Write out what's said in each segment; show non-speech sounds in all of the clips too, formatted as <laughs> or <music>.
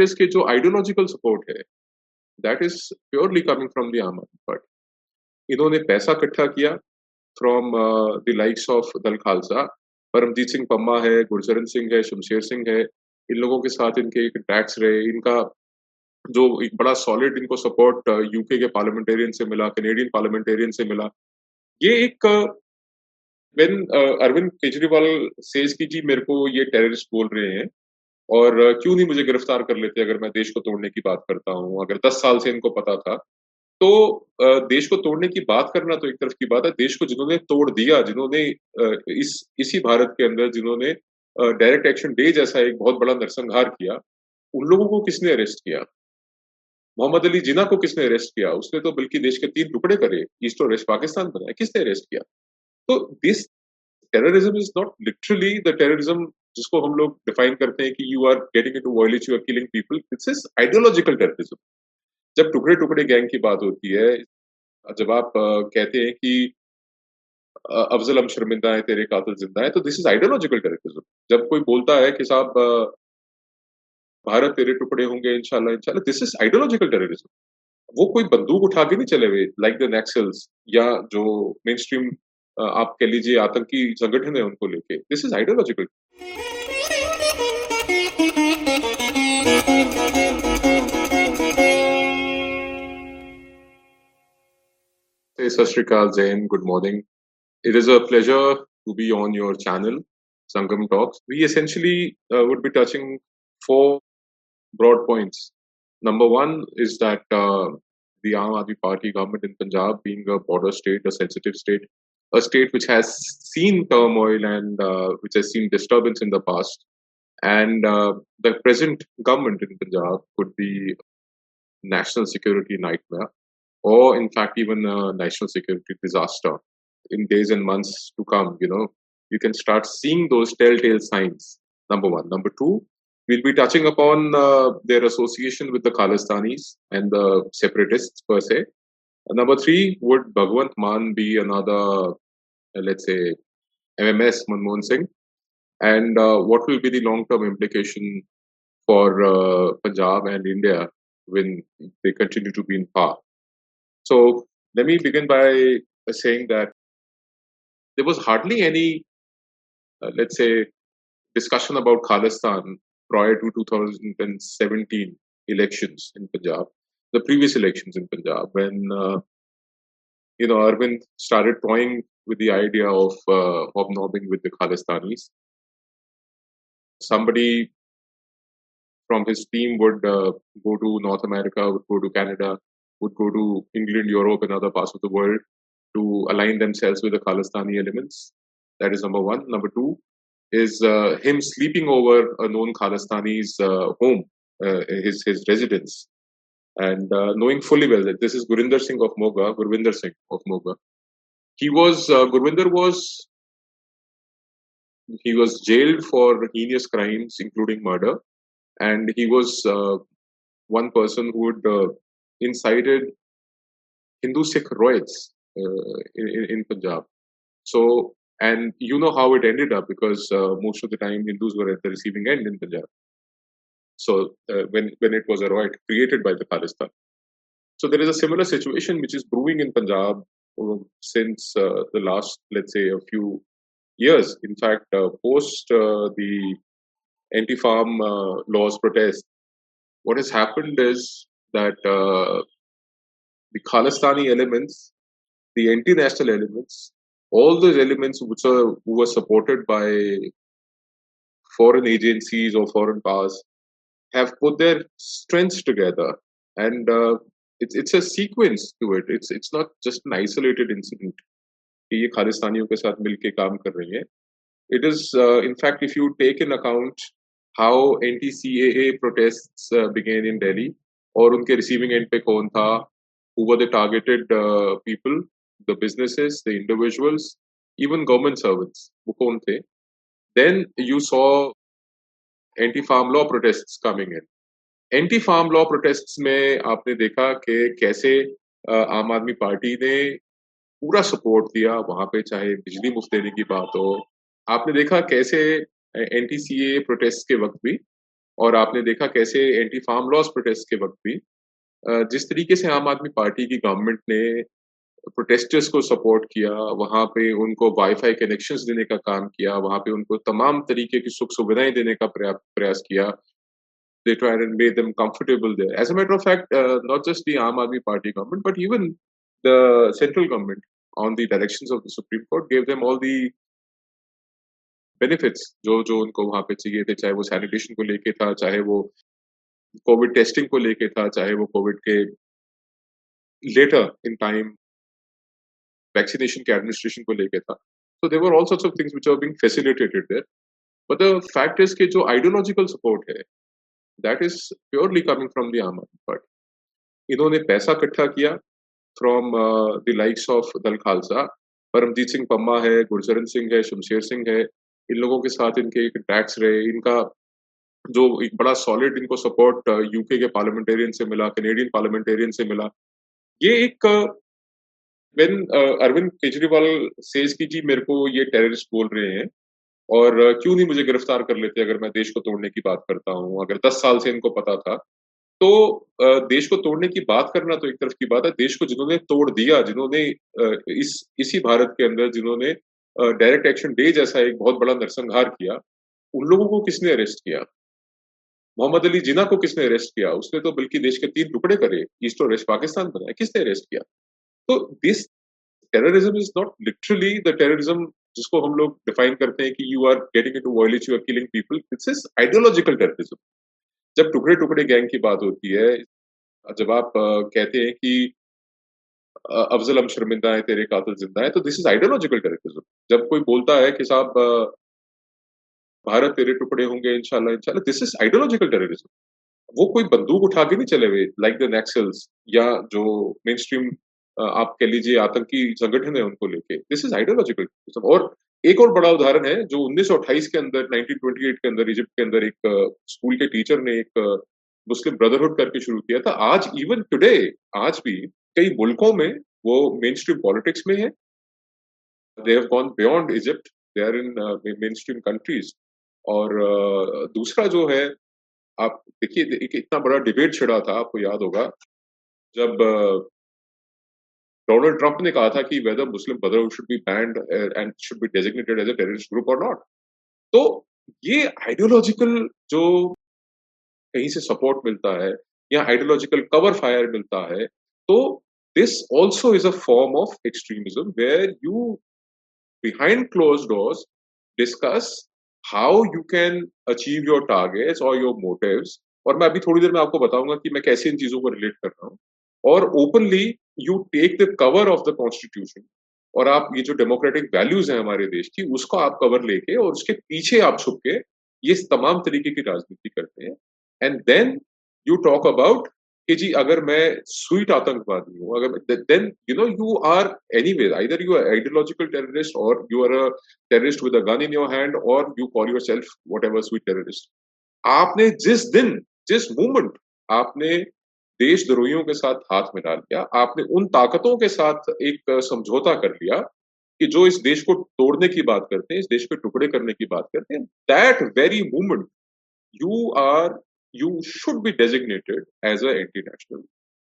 is कि जो ideological support है that is purely coming from the आम आदमी पार्टी इन्होंने पैसा इकट्ठा किया फ्रॉम द लाइक्स ऑफ़ दल खालसा परमजीत सिंह पम्मा है गुरचरण सिंह है शमशेर सिंह है. इन लोगों के साथ इनके एक टैक्स रहे. इनका जो एक बड़ा सॉलिड इनको सपोर्ट यूके uh, के पार्लियामेंटेरियन से मिला कैनेडियन पार्लियामेंटेरियन से मिला. ये एक वेन अरविंद केजरीवाल सेज की जी मेरे को ये टेररिस्ट बोल रहे हैं और क्यों नहीं मुझे गिरफ़्तार कर लेते अगर मैं देश को तोड़ने की बात करता हूँ? अगर दस साल से इनको पता था। तो देश को तोड़ने की बात करना तो एक तरफ़ की बात है। देश को जिन्होंने तोड़ दिया, जिन्होंने इस, इसी भारत के अंदर जिन्होंने डायरेक्ट एक्शन डे जैसा एक बहुत बड़ा नरसंहार किया, उन लोगों को किसने अरेस्ट किया? मोहम्मद अली जिना को किसने अरेस्ट किया? उसने तो बल्कि देश के तीन टुकड़े करे, ईस्ट और वेस्ट पाकिस्तान बनाया किसने अरेस्ट किया? तो this terrorism is not literally the terrorism जिसको हम लोग डिफाइन करते हैं कि you are getting into violence you are killing people this is ideological terrorism जब टुकड़े टुकड़े गैंग की बात होती है, जब आप कहते हैं कि अफजल हम शर्मिंदा है, तेरे कातिल ज़िंदा है तो दिस इज़ आइडियोलॉजिकल टेररिज्म जब कोई बोलता है कि साहब भारत तेरे टुकड़े होंगे, इंशाल्लाह इंशाल्लाह दिस इज़ आइडियोलॉजिकल टेररिज्म वो कोई बंदूक उठा के नहीं चले हुए लाइक द नेक्सल्स या जो मेन स्ट्रीम आप कह लीजिए आतंकी संगठन है उनको लेके। This is ideological Satyakal Jain good morning it is a pleasure to be on your channel Sangam talks we essentially would be touching four broad points number one is that the Aam Aadmi Party government in Punjab being a border state a sensitive state a state which has seen turmoil and uh, which has seen disturbance in the past, and uh, the present government in Punjab could be national security nightmare, or in fact even a national security disaster in days and months to come, you know, you can start seeing those telltale signs. Number one. Number two, we'll be touching upon uh, their association with the Khalistanis and the separatists per se. Uh, number three, would Bhagwant Maan be another, uh, let's say, MMS Manmohan Singh? And uh, what will be the long-term implication for uh, Punjab and India when they continue to be in power? So let me begin by saying that there was hardly any, uh, let's say, discussion about Khalistan prior to 2017 elections in Punjab, the previous elections in Punjab, when uh, you know Arvind started toying with the idea of uh, hobnobbing with the Khalistanis. Somebody from his team would uh, go to North America, would go to Canada, would go to England, Europe, and other parts of the world to align themselves with the Khalistani elements. That is number one. Number two is uh, him sleeping over a known Khalistani's uh, home, uh, his his residence, and uh, knowing fully well that this is Gurinder Singh of Moga, Gurvinder Singh of Moga. He was uh, Gurvinder was he was jailed for heinous crimes, including murder, and he was uh, one person who had incited Hindu Sikh riots uh, in, in Punjab. So, and you know how it ended up because uh, most of the time Hindus were at the receiving end in Punjab. So uh, when when it was a riot created by the Khalistan. So there is a similar situation which is brewing in Punjab since uh, the last, let's say, a few years. In fact, uh, post uh, the anti-farm laws protest, what has happened is that the Khalistani elements the anti-national elements, all those elements which are who were supported by foreign agencies or foreign powers, have put their strengths together, and uh, it's it's a sequence to it. It's it's not just an isolated incident. कि ये खालिस्तानियों के साथ मिलके काम कर रही है It is, uh, in fact, if you take in account how anti-CAA protests uh, began in Delhi, और उनके receiving end पे कौन था, who were the targeted uh, people, the businesses, the individuals, even government servants, then you saw anti-farm law protests coming in. Anti-farm law protests में आपने देखा कि कैसे आम आदमी पार्टी ने पूरा सपोर्ट दिया वहाँ पे, चाहे बिजली मुफ़्त देने की बात हो आपने देखा कैसे एंटी सी ए प्रोटेस्ट के वक्त भी, और आपने देखा कैसे एंटी फार्म लॉस प्रोटेस्ट के वक्त भी जिस तरीके से आम आदमी पार्टी की गवर्नमेंट ने प्रोटेस्टर्स को सपोर्ट किया, वहाँ पे उनको वाईफाई कनेक्शंस देने का काम किया, वहाँ पे उनको तमाम तरीके की सुख सुविधाएँ देने का प्रयास किया। They tried and made them comfortable there as a matter of fact not just the Aam Aadmi Party government but even the central government on the directions of the Supreme Court gave them all the benefits जो जो उनको वहाँ पे चाहिए थे, चाहे वो sanitation को लेके था, चाहे वो कोविड टेस्टिंग को लेके था, चाहे वो कोविड के लेटर इन टाइम वैक्सीनेशन के एडमिनिस्ट्रेशन को लेके था। There were all sorts of things which are being facilitated there. But the fact is कि जो ideological support है that is purely coming from the आम आदमी पार्टी इन्होंने पैसा इकट्ठा किया फ्रॉम द लाइक्स ऑफ़ दल खालसा परमजीत सिंह पम्मा है गुरचरण सिंह है शमशेर सिंह है। इन लोगों के साथ इनके एक टैक्स रहे। इनका जो एक बड़ा सॉलिड इनको सपोर्ट यूके uh, के पार्लियामेंटेरियन से मिला कैनेडियन पार्लियामेंटेरियन से मिला। ये एक वेन अरविंद केजरीवाल सेज की जी मेरे को ये टेररिस्ट बोल रहे हैं और क्यों नहीं मुझे गिरफ़्तार कर लेते अगर मैं देश को तोड़ने की बात करता हूँ अगर दस साल से इनको पता था तो देश को तोड़ने की बात करना तो एक तरफ़ की बात है देश को जिन्होंने तोड़ दिया जिन्होंने इस इसी भारत के अंदर जिन्होंने डायरेक्ट एक्शन डे जैसा एक बहुत बड़ा नरसंहार किया उन लोगों को किसने अरेस्ट किया मोहम्मद अली जिना को किसने अरेस्ट किया उसने तो बल्कि देश के तीन टुकड़े करे ईस्ट और वेस्ट पाकिस्तान बनाया किसने अरेस्ट किया तो this terrorism is not literally the terrorism जिसको हम लोग डिफाइन करते हैं कि you are getting into violence you are killing people this is ideological terrorism जब टुकड़े टुकड़े गैंग की बात होती है, जब आप कहते हैं कि अफजल हम शर्मिंदा है, तेरे कातिल ज़िंदा है तो दिस इज़ आइडियोलॉजिकल टेररिज्म जब कोई बोलता है कि साहब भारत तेरे टुकड़े होंगे, इंशाल्लाह इंशाल्लाह दिस इज़ आइडियोलॉजिकल टेररिज्म वो कोई बंदूक उठा के नहीं चले हुए लाइक द नेक्सल्स या जो मेन स्ट्रीम आप कह लीजिए आतंकी संगठन है उनको लेके। दिस इज़ आइडियोलॉजिकल और एक और बड़ा उदाहरण है जो 1928 के अंदर 1928 के अंदर इजिप्ट के अंदर एक स्कूल के टीचर ने एक मुस्लिम ब्रदरहुड करके शुरू किया था। आज इवन टुडे आज भी कई मुल्कों में वो मेन स्ट्रीम पॉलिटिक्स में है। They have gone beyond Egypt they are in main stream countries और uh, दूसरा जो है आप देखिए एक इतना बड़ा डिबेट छिड़ा था आपको याद होगा जब डोनाल्ड ट्रंप ने कहा था कि whether Muslim Brotherhood should be banned and should be designated as a terrorist group और नॉट तो ये आइडियोलॉजिकल जो कहीं से सपोर्ट मिलता है या आइडियोलॉजिकल कवर फायर मिलता है तो this also is a form of extremism where you, behind closed doors, discuss how you can achieve your targets or your motives. और मैं अभी थोड़ी देर में आपको बताऊँगा कि मैं कैसे इन चीज़ों को रिलेट कर रहा हूँ और openly you take the cover of the constitution और आप ये जो डेमोक्रेटिक वैल्यूज़ हैं हमारे देश की, उसको आप कवर लेके और उसके पीछे आप छुप के ये तमाम तरीके की राजनीति करते हैं। And then you talk about कि जी, अगर मैं स्वीट आतंकवादी हूँ, अगर then you know you are anyway either you are ideological terrorist और you are a terrorist with a gun in your hand और you call yourself whatever sweet terrorist आपने जिस दिन, जिस मूवमेंट आपने देशद्रोहियों के साथ हाथ मिला लिया आपने उन ताकतों के साथ एक समझौता कर लिया कि जो इस देश को तोड़ने की बात करते हैं, इस देश के टुकड़े करने की बात करते हैं that very movement you are you should be designated as a anti-national.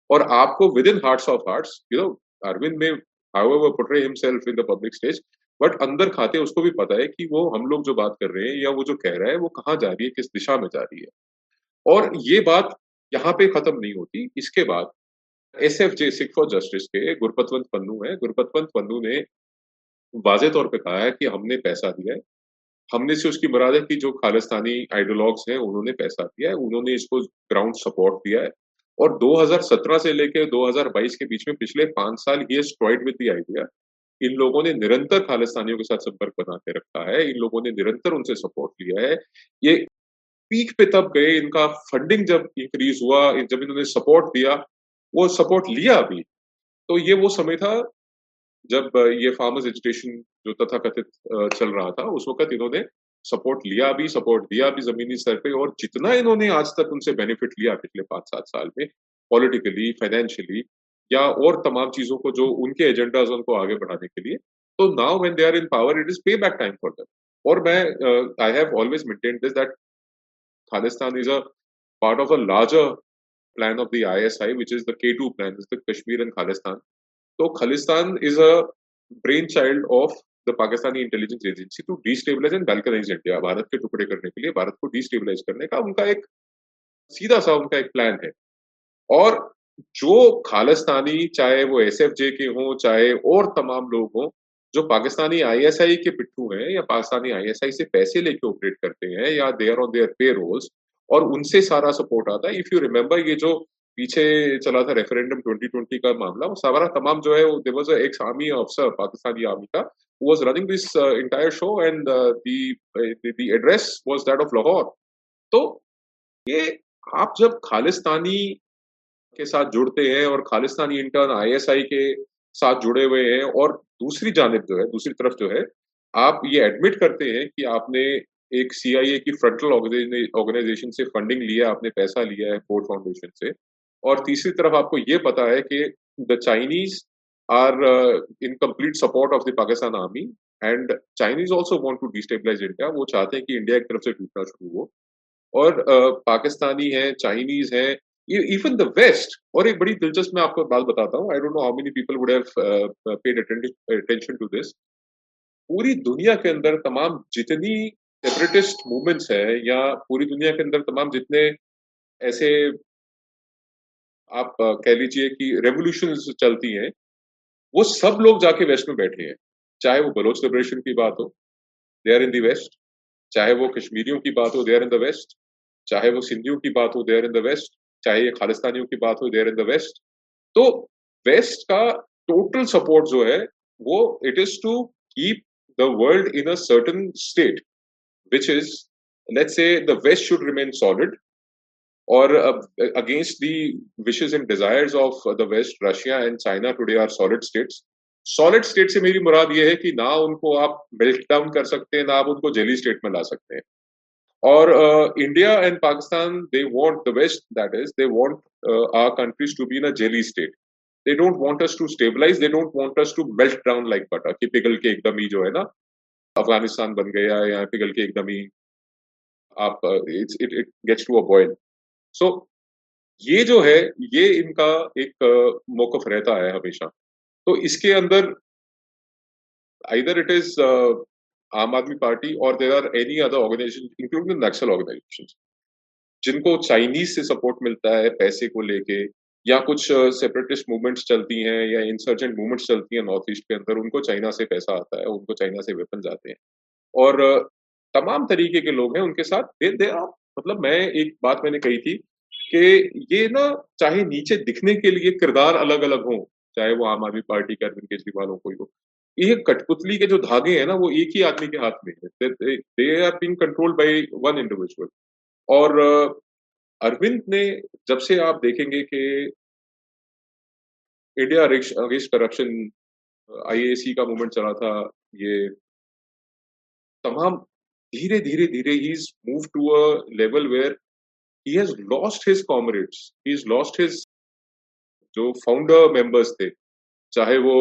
और आपको within hearts of hearts you know Arvind में himself in the public stage but अंदर खाते उसको भी पता है कि वो हम लोग जो बात कर रहे हैं या वो जो कह रहा है, वो कहाँ जा रही है, किस दिशा में जा रही है और ये बात यहाँ पे खत्म नहीं होती। इसके बाद S F J Sikh for justice के गुरपतवंत पन्नू है। गुरपतवंत पन्नू ने वाजे तौर पे कहा है कि हमने पैसा दिया है। हमने से उसकी मुराद है कि जो खालिस्तानी आइडियोलॉग्स हैं, उन्होंने पैसा दिया है। उन्होंने इसको ग्राउंड सपोर्ट दिया है। और 2017 से लेकर 2022 के बीच में पिछले पाँच साल ये स्ट्रॉइड विद दी आइडिया इन लोगों ने निरंतर खालिस्तानियों के साथ संपर्क बना के रखा है। इन लोगों ने निरंतर उनसे सपोर्ट लिया है। ये पीक पे तब गए, इनका फंडिंग जब इंक्रीज हुआ, जब इन्होंने सपोर्ट दिया, वो सपोर्ट लिया अभी तो ये वो समय था जब ये फार्मर्स एजुकेशन जो तथाकथित चल रहा था, उस वक्त इन्होंने सपोर्ट लिया भी सपोर्ट दिया भी जमीनी स्तर पे और जितना इन्होंने आज तक उनसे बेनिफिट लिया पिछले पाँच सात साल में पॉलिटिकली फाइनेंशियली या और तमाम चीज़ों को जो उनके एजेंडाज उनको आगे बढ़ाने के लिए तो now when they are in power it is payback time for them और मैं I have always maintain this that Khalistan is a part of a larger plan of the ISI, which is the K2 plan, is the Kashmir and Khalistan. So Khalistan is a brainchild of the Pakistani intelligence agency to destabilize and balkanize India. Bharat के टुकड़े करने के लिए भारत को destabilize करने का उनका एक सीधा सा उनका एक प्लान है और जो खालिस्तानी चाहे वो एस के हों चाहे और तमाम लोग हों जो पाकिस्तानी आईएसआई के पिट्ठू हैं या पाकिस्तानी आईएसआई से पैसे लेके ऑपरेट करते हैं या they are on their payrolls और उनसे सारा सपोर्ट आता है। इफ़ यू रिमेम्बर ये जो पीछे चला था रेफरेंडम 2020 का मामला वो सारा तमाम जो है देयर वाज एक आर्मी ऑफिसर पाकिस्तानी आर्मी का show and uh, the, the the address was that of Lahore. तो ये आप जब खालिस्तानी के साथ जुड़ते हैं और खालिस्तानी इंटर्न आईएसआई के साथ जुड़े हुए हैं और दूसरी जानब जो है दूसरी तरफ़ जो है आप ये एडमिट करते हैं कि आपने एक सीआईए की फ्रंटल ऑर्गेनाइजेशन से फंडिंग लिया आपने पैसा लिया है फोर्ड फाउंडेशन से। और तीसरी तरफ़ आपको ये पता है कि the Chinese are in complete support of the Pakistan army and Chinese also want to destabilize India वो चाहते हैं कि इंडिया की तरफ़ से टूटना शुरू हो। और uh, पाकिस्तानी है चाइनीज़ है इवन द वेस्ट और एक बड़ी दिलचस्प मैं आपको बात बताता हूँ I don't know how many people would have paid attention to this पूरी दुनिया के अंदर तमाम जितनी सेपरेटिस्ट मूवमेंट्स है या पूरी दुनिया के अंदर तमाम जितने ऐसे आप uh, कह लीजिए कि रेवोल्यूशन चलती हैं वो सब लोग जाके वेस्ट में बैठे हैं। चाहे वो बलोच लिबरेशन की बात हो they are in the west चाहे वो कश्मीरियों की बात हो they are in the west चाहे वो सिंधियों की बात हो they are in the west चाहे ये खालिस्तानियों की बात हो देर इन द वेस्ट तो वेस्ट का टोटल सपोर्ट जो है, वो it is to keep the world in a certain state which is let's say the west should remain solid और against the wishes and desires of the west Russia and China today are solid states solid state से मेरी मुराद ये है कि ना उनको आप melt down कर सकते हैं, ना आप उनको जेली स्टेट में ला सकते हैं। और India and Pakistan they want the west that is they want our countries to be in a jelly state they don't want us to stabilize they don't want us to melt down like butter कि पिघल के एकदम ही जो है ना, अफ़गानिस्तान बन गया या पिघल के एकदम ही आप it's it it gets to a so ये जो है, ये इनका एक uh, मौकफ रहता है हमेशा। तो इसके अंदर आइदर इट इज़ आम आदमी पार्टी और there are any other organization including Naxal organization जिनको चाइनीज़ से सपोर्ट मिलता है पैसे को लेके या कुछ सेपरेटिस्ट मूवमेंट्स चलती हैं या इंसर्जेंट मूवमेंट्स चलती हैं नॉर्थ ईस्ट के अंदर उनको चाइना से पैसा आता है उनको चाइना से वेपन जाते हैं। और तमाम तरीके के लोग हैं उनके साथ। दे, दे आप मतलब मैं एक बात मैंने कही थी कि ये ना चाहे नीचे दिखने के लिए किरदार अलग अलग हों चाहे वो आम आदमी पार्टी के अरविंद केजरीवाल हो कोई हो ये कठपुतली के जो धागे हैं ना, वो एक ही आदमी के हाथ में है। They are being controlled by one individual और अरविंद ने जब से आप देखेंगे कि इंडिया अगेंस्ट करप्शन आईएसी का मूवमेंट चला था, ये तमाम धीरे धीरे धीरे he is move to a level where he has lost his comrades he is lost his जो फाउंडर मेंबर्स थे, चाहे वो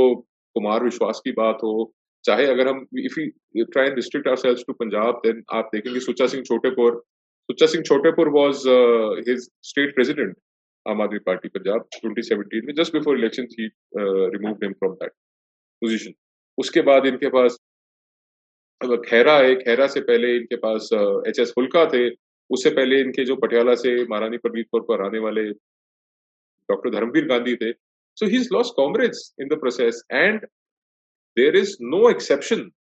कुमार विश्वास की बात हो, चाहे अगर हम if you try and restrict ourselves to Punjab then आप देखेंगे Sucha Singh Chhotepur Sucha Singh Chhotepur was his state president Aam Aadmi Party Punjab 2017 में just before election he removed him from that position उसके बाद इनके पास खैरा है, खैरा से पहले इनके पास एच एस हुल्का थे, उससे पहले इनके जो पटियाला से महारानी परमीत कौर पर आने वाले डॉक्टर धर्मवीर गांधी थे So he's lost comrades in the process, and there is no exception.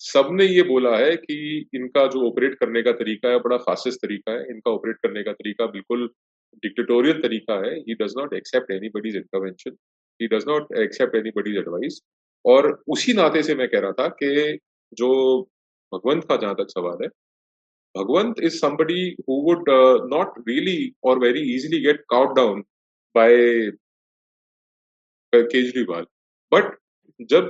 सबने ये बोला है कि इनका जो ऑपरेट करने का तरीका है बड़ा फास्टेस्ट तरीका है। इनका ऑपरेट करने का तरीका बिल्कुल डिक्टेटोरियल तरीका है। He does not accept anybody's intervention he does not accept anybody's advice और उसी नाते से मैं कह रहा था कि जो भगवंत का जहाँ तक सवाल है Bhagwant is who would uh, not really or very easily get cowed down by Kejriwal. But जब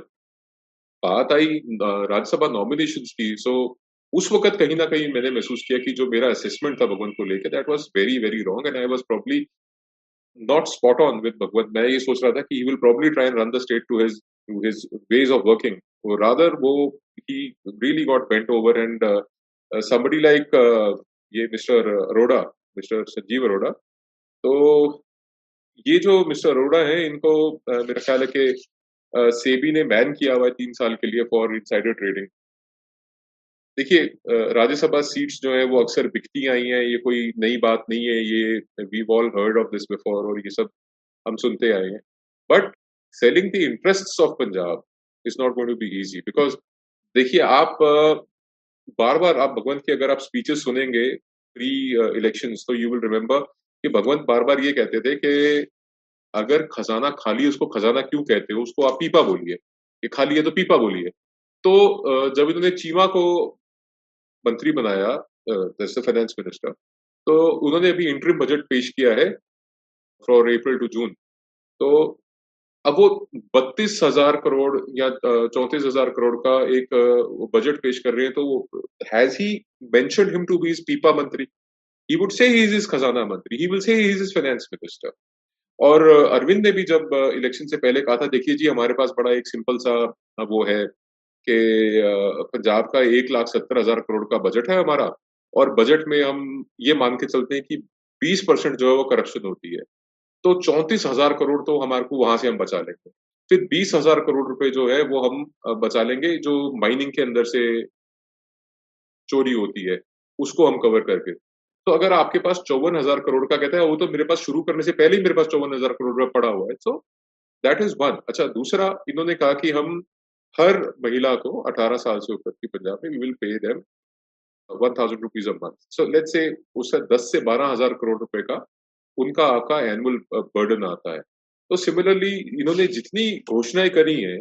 बात आई राज्यसभा नॉमिनेशन की सो उस वक्त कहीं ना कहीं मैंने महसूस किया कि जो मेरा असेसमेंट था भगवंत को लेकर that was very very wrong and I was probably not spot on with Bhagwant मैं ये सोच रहा था कि he will probably try and run the state to his to his ways of working rather वो he really got bent over and like uh, ये mister Arora mister Sanjeev Arora तो ये जो मिस्टर अरोड़ा है, इनको मेरा ख्याल है कि सेबी ने बैन किया हुआ है तीन साल के लिए फॉर इनसाइडर ट्रेडिंग देखिए राज्यसभा सीट्स जो है, वो अक्सर बिकती आई हैं, ये कोई नई बात नहीं है, ये we all heard of this before और ये सब हम सुनते आए हैं। But selling the interest of Punjab is not going to be easy because देखिए, आप बार बार आप, भगवंत की अगर आप स्पीचेस सुनेंगे प्री इलेक्शन तो यू विल रिमेम्बर कि भगवंत बार बार ये कहते थे कि अगर खजाना खाली उसको खजाना क्यों कहते हो? उसको आप पीपा बोलिए। कि खाली है तो पीपा बोलिए। तो जब इन्होंने चीमा को मंत्री बनाया जैसे फाइनेंस मिनिस्टर तो उन्होंने अभी इंटरिम बजट पेश किया है फॉर अप्रैल टू जून तो अब वो बत्तीस हज़ार करोड़ या चौंतीस हज़ार करोड़ का एक बजट पेश कर रहे हैं तो has he mention him to be पीपा मंत्री? He would say he is is खजाना मंत्री he will say he is is finance minister और अरविंद ने भी जब इलेक्शन से पहले कहा था, देखिए जी, हमारे पास बड़ा एक सिंपल सा वो है कि पंजाब का एक लाख सत्तर हज़ार करोड़ का बजट है हमारा और बजट में हम ये मान के चलते हैं कि बीस परसेंट जो है वो करप्शन होती है। तो चौंतीस हज़ार करोड़ तो हमारे को वहाँ से हम बचा लेंगे। फिर बीस हज़ार करोड़ रुपए जो है वो हम बचा लेंगे जो माइनिंग के अंदर से चोरी होती है, उसको हम कवर करके। तो अगर आपके पास चौवन हज़ार करोड़ का कहता है, वो तो मेरे पास शुरू करने से पहले ही मेरे पास चौवन हज़ार करोड़ रुपया पड़ा हुआ है। सो दैट इज़ वन अच्छा दूसरा, इन्होंने कहा कि हम हर महिला को 18 साल से ऊपर की पंजाब में we will pay them one thousand rupees a month so let's say उससे दस से बारह हज़ार करोड़ रुपए का उनका आपका एनुअल बर्डन आता है। तो सिमिलरली इन्होंने जितनी घोषणाएँ करी हैं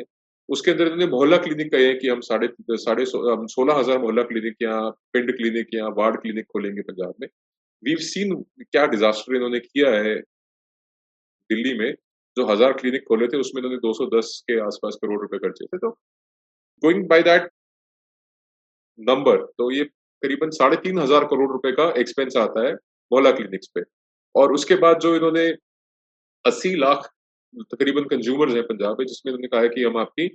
उसके अंदर इन्होंने मोहल्ला क्लिनिक कहे हैं कि हम साढ़े साढ़े सोलह हज़ार मोहल्ला क्लिनिक या पिंड क्लिनिक या वार्ड क्लिनिक खोलेंगे पंजाब में। वीव सीन क्या डिजास्टर इन्होंने किया है दिल्ली में। जो हज़ार क्लिनिक खोले थे, उसमें इन्होंने 210 के आसपास करोड़ रुपए खर्चे थे। तो गोइंग बाय दैट नंबर तो ये करीबन साढ़े तीन हज़ार करोड़ रुपए का एक्सपेंस आता है मोहल्ला क्लिनिक्स पे। और उसके बाद जो इन्होंने अस्सी लाख तकरीबन कंज्यूमर्स हैं पंजाब में, जिसमें उन्होंने कहा है कि हम आपकी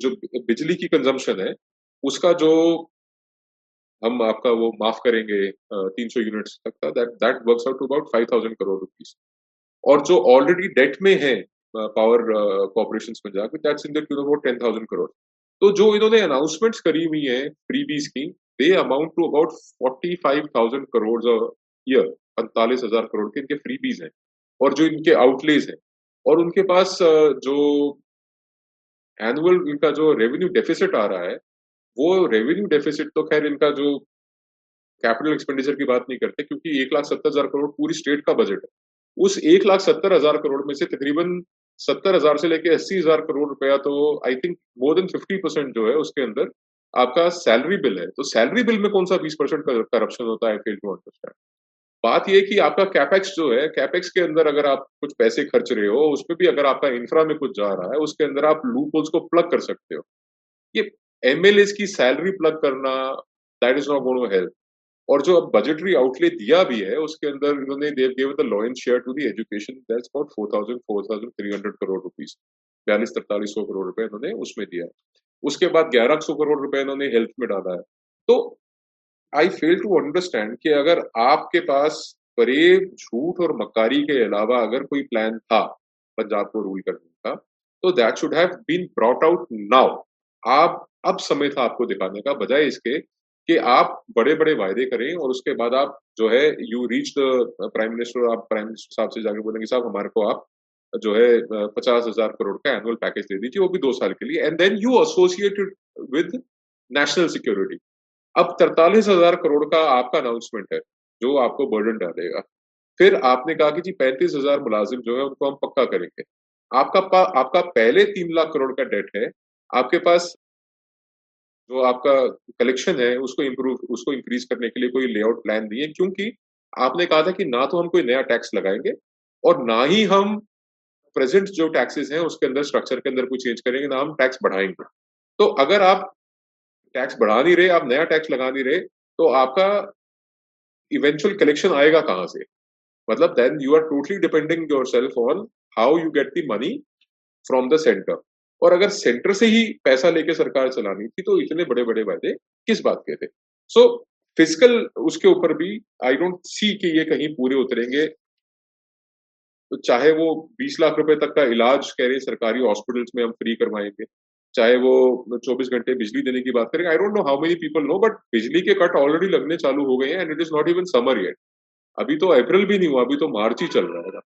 जो बिजली की कंजम्पशन है, उसका जो हम आपका वो माफ़ करेंगे तीन सौ यूनिट्स तक का that that works out to about five thousand crore rupees और जो ऑलरेडी डेट में है पावर कॉपोरेशन पंजाब में that's in the about ten thousand crore तो जो इन्होंने अनाउंसमेंट्स करी हुई है फ्रीबीज की they amount to about forty five thousand crore year पैंतालीस हज़ार करोड़ के इनके फ्रीबीज हैं। और जो इनके आउटलेज हैं और उनके पास जो एनुअल इनका जो रेवेन्यू डेफिसिट आ रहा है, वो रेवेन्यू डेफिसिट तो खैर इनका जो कैपिटल एक्सपेंडिचर की बात नहीं करते, क्योंकि एक लाख सत्तर हज़ार करोड़ पूरी स्टेट का बजट है। उस एक लाख सत्तर हज़ार करोड़ में से तकरीबन सत्तर हज़ार से लेके अस्सी हज़ार करोड़ रुपया तो I think more than fifty percent जो है उसके अंदर आपका सैलरी बिल है। तो सैलरी बिल में कौन सा बीस परसेंट करप्शन होता है फेल टू अंडरस्टैंड बात यह कि आपका कैपेक्स जो है कैपेक्स के अंदर अगर आप कुछ पैसे खर्च रहे हो उसमें भी अगर आपका इंफ्रा में कुछ जा रहा है, उसके अंदर आप लूप को प्लग कर सकते हो। ये एमएलए की सैलरी प्लग करना that is not to help और जो अब बजटरी आउटले दिया भी है, उसके अंदर इन्होंने they've give the lion share to the education that's about four thousand four thousand three hundred crore rupees बयालीस तरतालीस सौ करोड़ रुपए इन्होंने उसमें दिया उसके बाद ग्यारह सौ करोड़ रुपए इन्होंने हेल्थ में डाला है। तो आई फेल टू अंडरस्टैंड कि अगर आपके पास फरेब झूठ और मक्कारी के अलावा अगर कोई प्लान था, पंजाब को रूल करने का तो that should have been brought out now आप, अब समय था आपको दिखाने का, बजाय इसके कि आप बड़े बड़े वायदे करें और उसके बाद आप जो है you reach the prime minister आप प्राइम मिनिस्टर साहब से जाके बोलेंगे, साहब, हमारे को आप जो है, पचास हज़ार करोड़ का एनुअल पैकेज दे दीजिए, वो भी दो साल के लिए. And then you associated with national security अब तरतालीस हज़ार करोड़ का आपका अनाउंसमेंट है जो आपको बर्डन डालेगा। फिर आपने कहा कि जी पैंतीस हज़ार मुलाजिम जो है उनको हम पक्का करेंगे। आपका पा, आपका पहले तीन लाख करोड़ का डेट है आपके पास जो आपका कलेक्शन है उसको इम्प्रूव उसको इंक्रीज करने के लिए कोई लेआउट प्लान नहीं है क्योंकि आपने कहा था कि ना तो हम कोई नया टैक्स लगाएँगे और ना ही हम प्रेजेंट जो टैक्सेस हैं उसके अंदर स्ट्रक्चर के अंदर कोई चेंज करेंगे ना हम टैक्स बढ़ाएँगे। तो अगर आप टैक्स बढ़ा नहीं रहे, आप नया टैक्स लगा नहीं रहे तो आपका इवेंचुअल कलेक्शन आएगा कहाँ से? मतलब then you are totally depending yourself on how you get the money from the centre और अगर सेंटर से ही पैसा लेके सरकार चलानी थी तो इतने बड़े बड़े वायदे किस बात के थे? सो फ़िज़िकल उसके ऊपर भी आई डोंट सी कि ये कहीं पूरे उतरेंगे। तो चाहे वो 20 लाख रुपए तक का इलाज कह रहे सरकारी हॉस्पिटल्स में हम फ्री करवाएँगे। चाहे वो 24 घंटे बिजली देने की बात करें I don't know how many people know but बिजली के कट ऑलरेडी लगने चालू हो गए हैं and it is not even summer yet अभी तो अप्रैल भी नहीं हुआ अभी तो मार्च ही चल रहा है।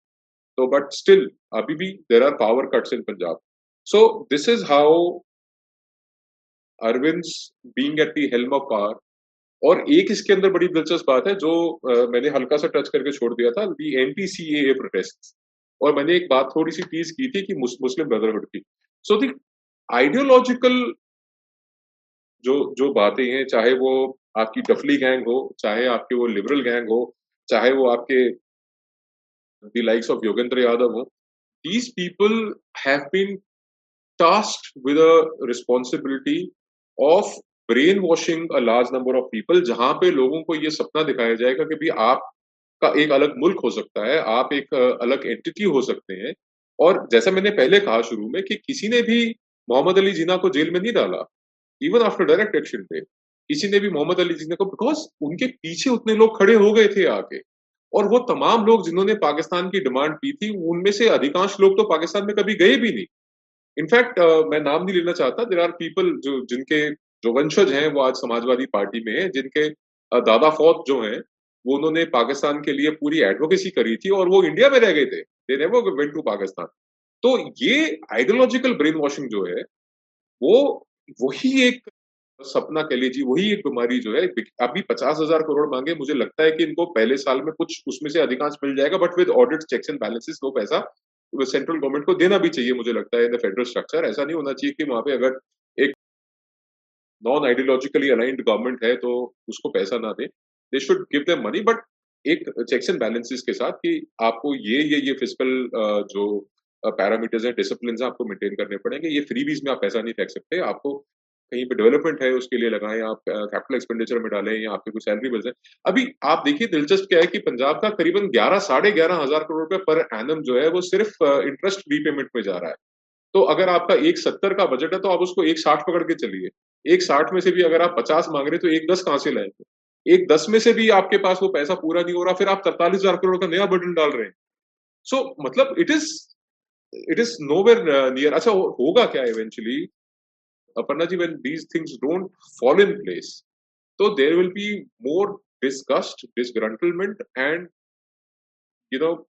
तो बट स्टिल अभी भी there are power cuts in Punjab so this is how Arvind being at the helm of power और एक इसके अंदर बड़ी दिलचस्प बात है जो आ, मैंने हल्का सा टच करके छोड़ दिया था the N T C A protest और मैंने एक बात थोड़ी सी टीज की थी कि मुस्लिम ब्रदरहुड की। सो दी आइडियोलॉजिकल जो जो बातें हैं, चाहे वो आपकी डफली गैंग हो, चाहे आपके वो लिबरल गैंग हो, चाहे वो आपके the likes of Yogendra Yadav हो these people have been task with a responsibility of brain washing a large number of people जहाँ पे लोगों को ये सपना दिखाया जाएगा कि भाई आप का एक अलग मुल्क हो सकता है, आप एक अलग एंटिटी हो सकते हैं। और जैसा मैंने पहले कहा शुरू में कि किसी ने भी मोहम्मद अली जिना को जेल में नहीं डाला even after direct action day किसी ने भी मोहम्मद अली जिना को बिकॉज़ उनके पीछे उतने लोग खड़े हो गए थे आके और वो तमाम लोग जिन्होंने पाकिस्तान की डिमांड की थी उनमें से अधिकांश लोग तो पाकिस्तान में कभी गए भी नहीं। इनफैक्ट uh, मैं नाम नहीं लेना चाहता देर आर पीपल जो जिनके जो वंशज हैं वो आज समाजवादी पार्टी में है जिनके uh, दादा फौत जो हैं वो उन्होंने पाकिस्तान के लिए पूरी एडवोकेसी करी थी और वो इंडिया में रह गए थे। They never went to Pakistan तो ये आइडियोलॉजिकल ब्रेन वॉशिंग जो है, वो, वही एक सपना कह लीजिए, वही एक बीमारी जो है अभी पचास हज़ार करोड़ मांगे, मुझे लगता है कि इनको पहले साल में कुछ उसमें से अधिकांश मिल जाएगा but with audit checks and balances वो पैसा सेंट्रल गवर्नमेंट को देना भी चाहिए, मुझे लगता है इन द फेडरल स्ट्रक्चर ऐसा नहीं होना चाहिए कि वहाँ पे अगर एक नॉन आइडियोलॉजिकली अलाइंड गवर्नमेंट है तो उसको पैसा ना दे। They should give them money but एक चेक्स एंड बैलेंसेस के साथ कि आपको ये ये ये फ़िज़िकल जो पैरामीटर्स हैं डिसिप्लिन आपको मेंटेन करने पड़ेंगे। ये फ्रीबीज में आप पैसा नहीं फेंक सकते। आपको कहीं पे डेवलपमेंट है उसके लिए लगाएँ आप कैपिटल एक्सपेंडिचर में डालें या आपके कोई सैलरी बिल्स है। अभी आप देखिए दिलचस्प क्या है कि पंजाब का करीबन ग्यारह साढ़े ग्यारह हज़ार करोड़ रुपए पर एनम जो है वो सिर्फ़ इंटरेस्ट रीपेमेंट में जा रहा है। तो अगर आपका एक सत्तर का बजट है तो आप उसको एक साठ पकड़ के चलिए। एक साठ में से भी अगर आप पचास मांग रहे तो एक दस कहाँ से लाएँगे? एक दस में से भी आपके पास वो पैसा पूरा नहीं हो रहा फिर आप तरतालीस हज़ार करोड़ का नया बटन डाल रहे हैं। सो so, मतलब it is it is nowhere near अच्छा होगा क्या eventually Aparna ji, when these things don't fall in place, so there will be more disgust, disgruntlement, and you know,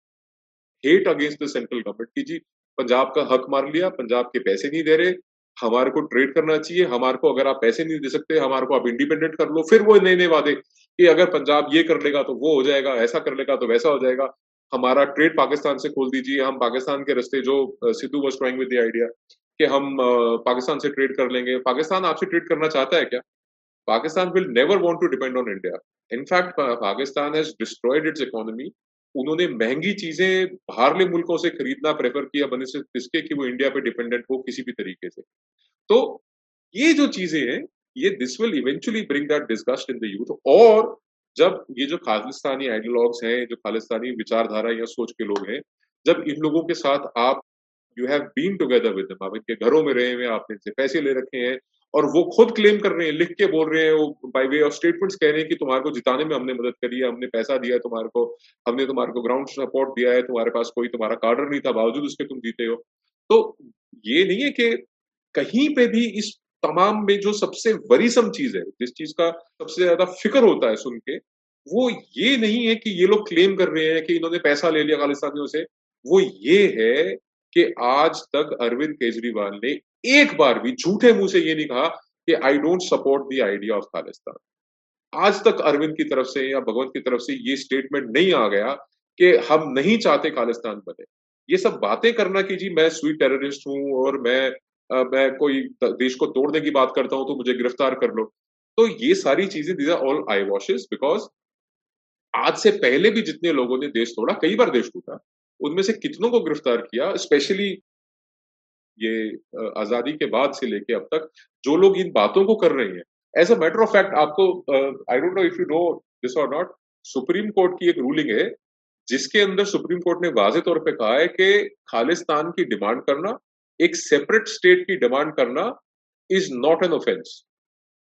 hate against the central government. कि जी पंजाब का हक मार लिया पंजाब के पैसे नहीं दे रहे हमारे को ट्रेड करना चाहिए हमारे को अगर आप पैसे नहीं दे सकते हमारे को आप इंडिपेंडेंट कर लो फिर वो नए नए वादे कि अगर पंजाब ये कर लेगा तो वो हो जाएगा ऐसा कर लेगा तो वैसा हो जाएगा। हमारा ट्रेड पाकिस्तान से खोल दीजिए। हम पाकिस्तान के रस्ते जो Sidhu was trying with the idea कि हम पाकिस्तान से ट्रेड कर लेंगे। पाकिस्तान आपसे ट्रेड करना चाहता है क्या? Pakistan will never want to depend on India in fact Pakistan has destroyed its economy उन्होंने महँगी चीज़ें बाहरले मुल्कों से खरीदना प्रेफर किया। बने से इसके कि वो इंडिया पे डिपेंडेंट हो किसी भी तरीके से। तो ये जो चीज़ें हैं, ये this will eventually bring that disgust in the youth और जब ये जो खालिस्तानी आइडियोलॉग्स हैं जो खालिस्तानी विचारधारा या सोच के लोग हैं, जब इन लोगों के साथ आप you have been together with आप इनके घरों में रहे हुए आपने इनसे पैसे ले रखे हैं, और वो खुद क्लेम कर रहे हैं, लिख के बोल रहे हैं, वो बाय वे ऑफ़ स्टेटमेंट्स कह रहे हैं कि तुम्हारे को जिताने में हमने मदद करी है, हमने पैसा दिया है तुम्हारे को, हमने तुम्हारे को ग्राउंड सपोर्ट दिया है, तुम्हारे पास कोई तुम्हारा कार्डर नहीं था, बावजूद उसके तुम जीते हो। तो ये नहीं है कि कहीं पे भी इस तमाम में जो सबसे वरीसम चीज़ है, जिस चीज़ का सबसे ज़्यादा फ़िक्र होता है सुन के, वो ये नहीं है कि ये लोग क्लेम कर रहे हैं कि इन्होंने पैसा ले लिया खालिस्तानियों से। वो ये है कि आज तक अरविंद केजरीवाल ने एक बार भी झूठे मुँह से ये नहीं कहा कि I don't support the idea of Khalistan आज तक अरविंद की तरफ़ से या भगवंत की तरफ़ से ये स्टेटमेंट नहीं आ गया कि हम नहीं चाहते खालिस्तान बने। ये सब बातें करना कि जी मैं स्वीट टेररिस्ट हूँ और मैं मैं कोई देश को तोड़ने की बात करता हूँ तो मुझे गिरफ़्तार कर लो। तो ये सारी चीज़ें these are all eyewashes because आज से पहले भी जितने लोगों ने देश तोड़ा, कई बार देश टूटा, उनमें से कितनों को गिरफ़्तार किया स्पेशली ये आज़ादी के बाद से लेके अब तक जो लोग इन बातों को कर रहे हैं। As a matter of fact आपको I don't know if you know this और नॉट सुप्रीम कोर्ट की एक रूलिंग है, जिसके अंदर सुप्रीम कोर्ट ने वाजे तौर पे कहा है कि खालिस्तान की डिमांड करना एक सेपरेट स्टेट की डिमांड करना is not an offence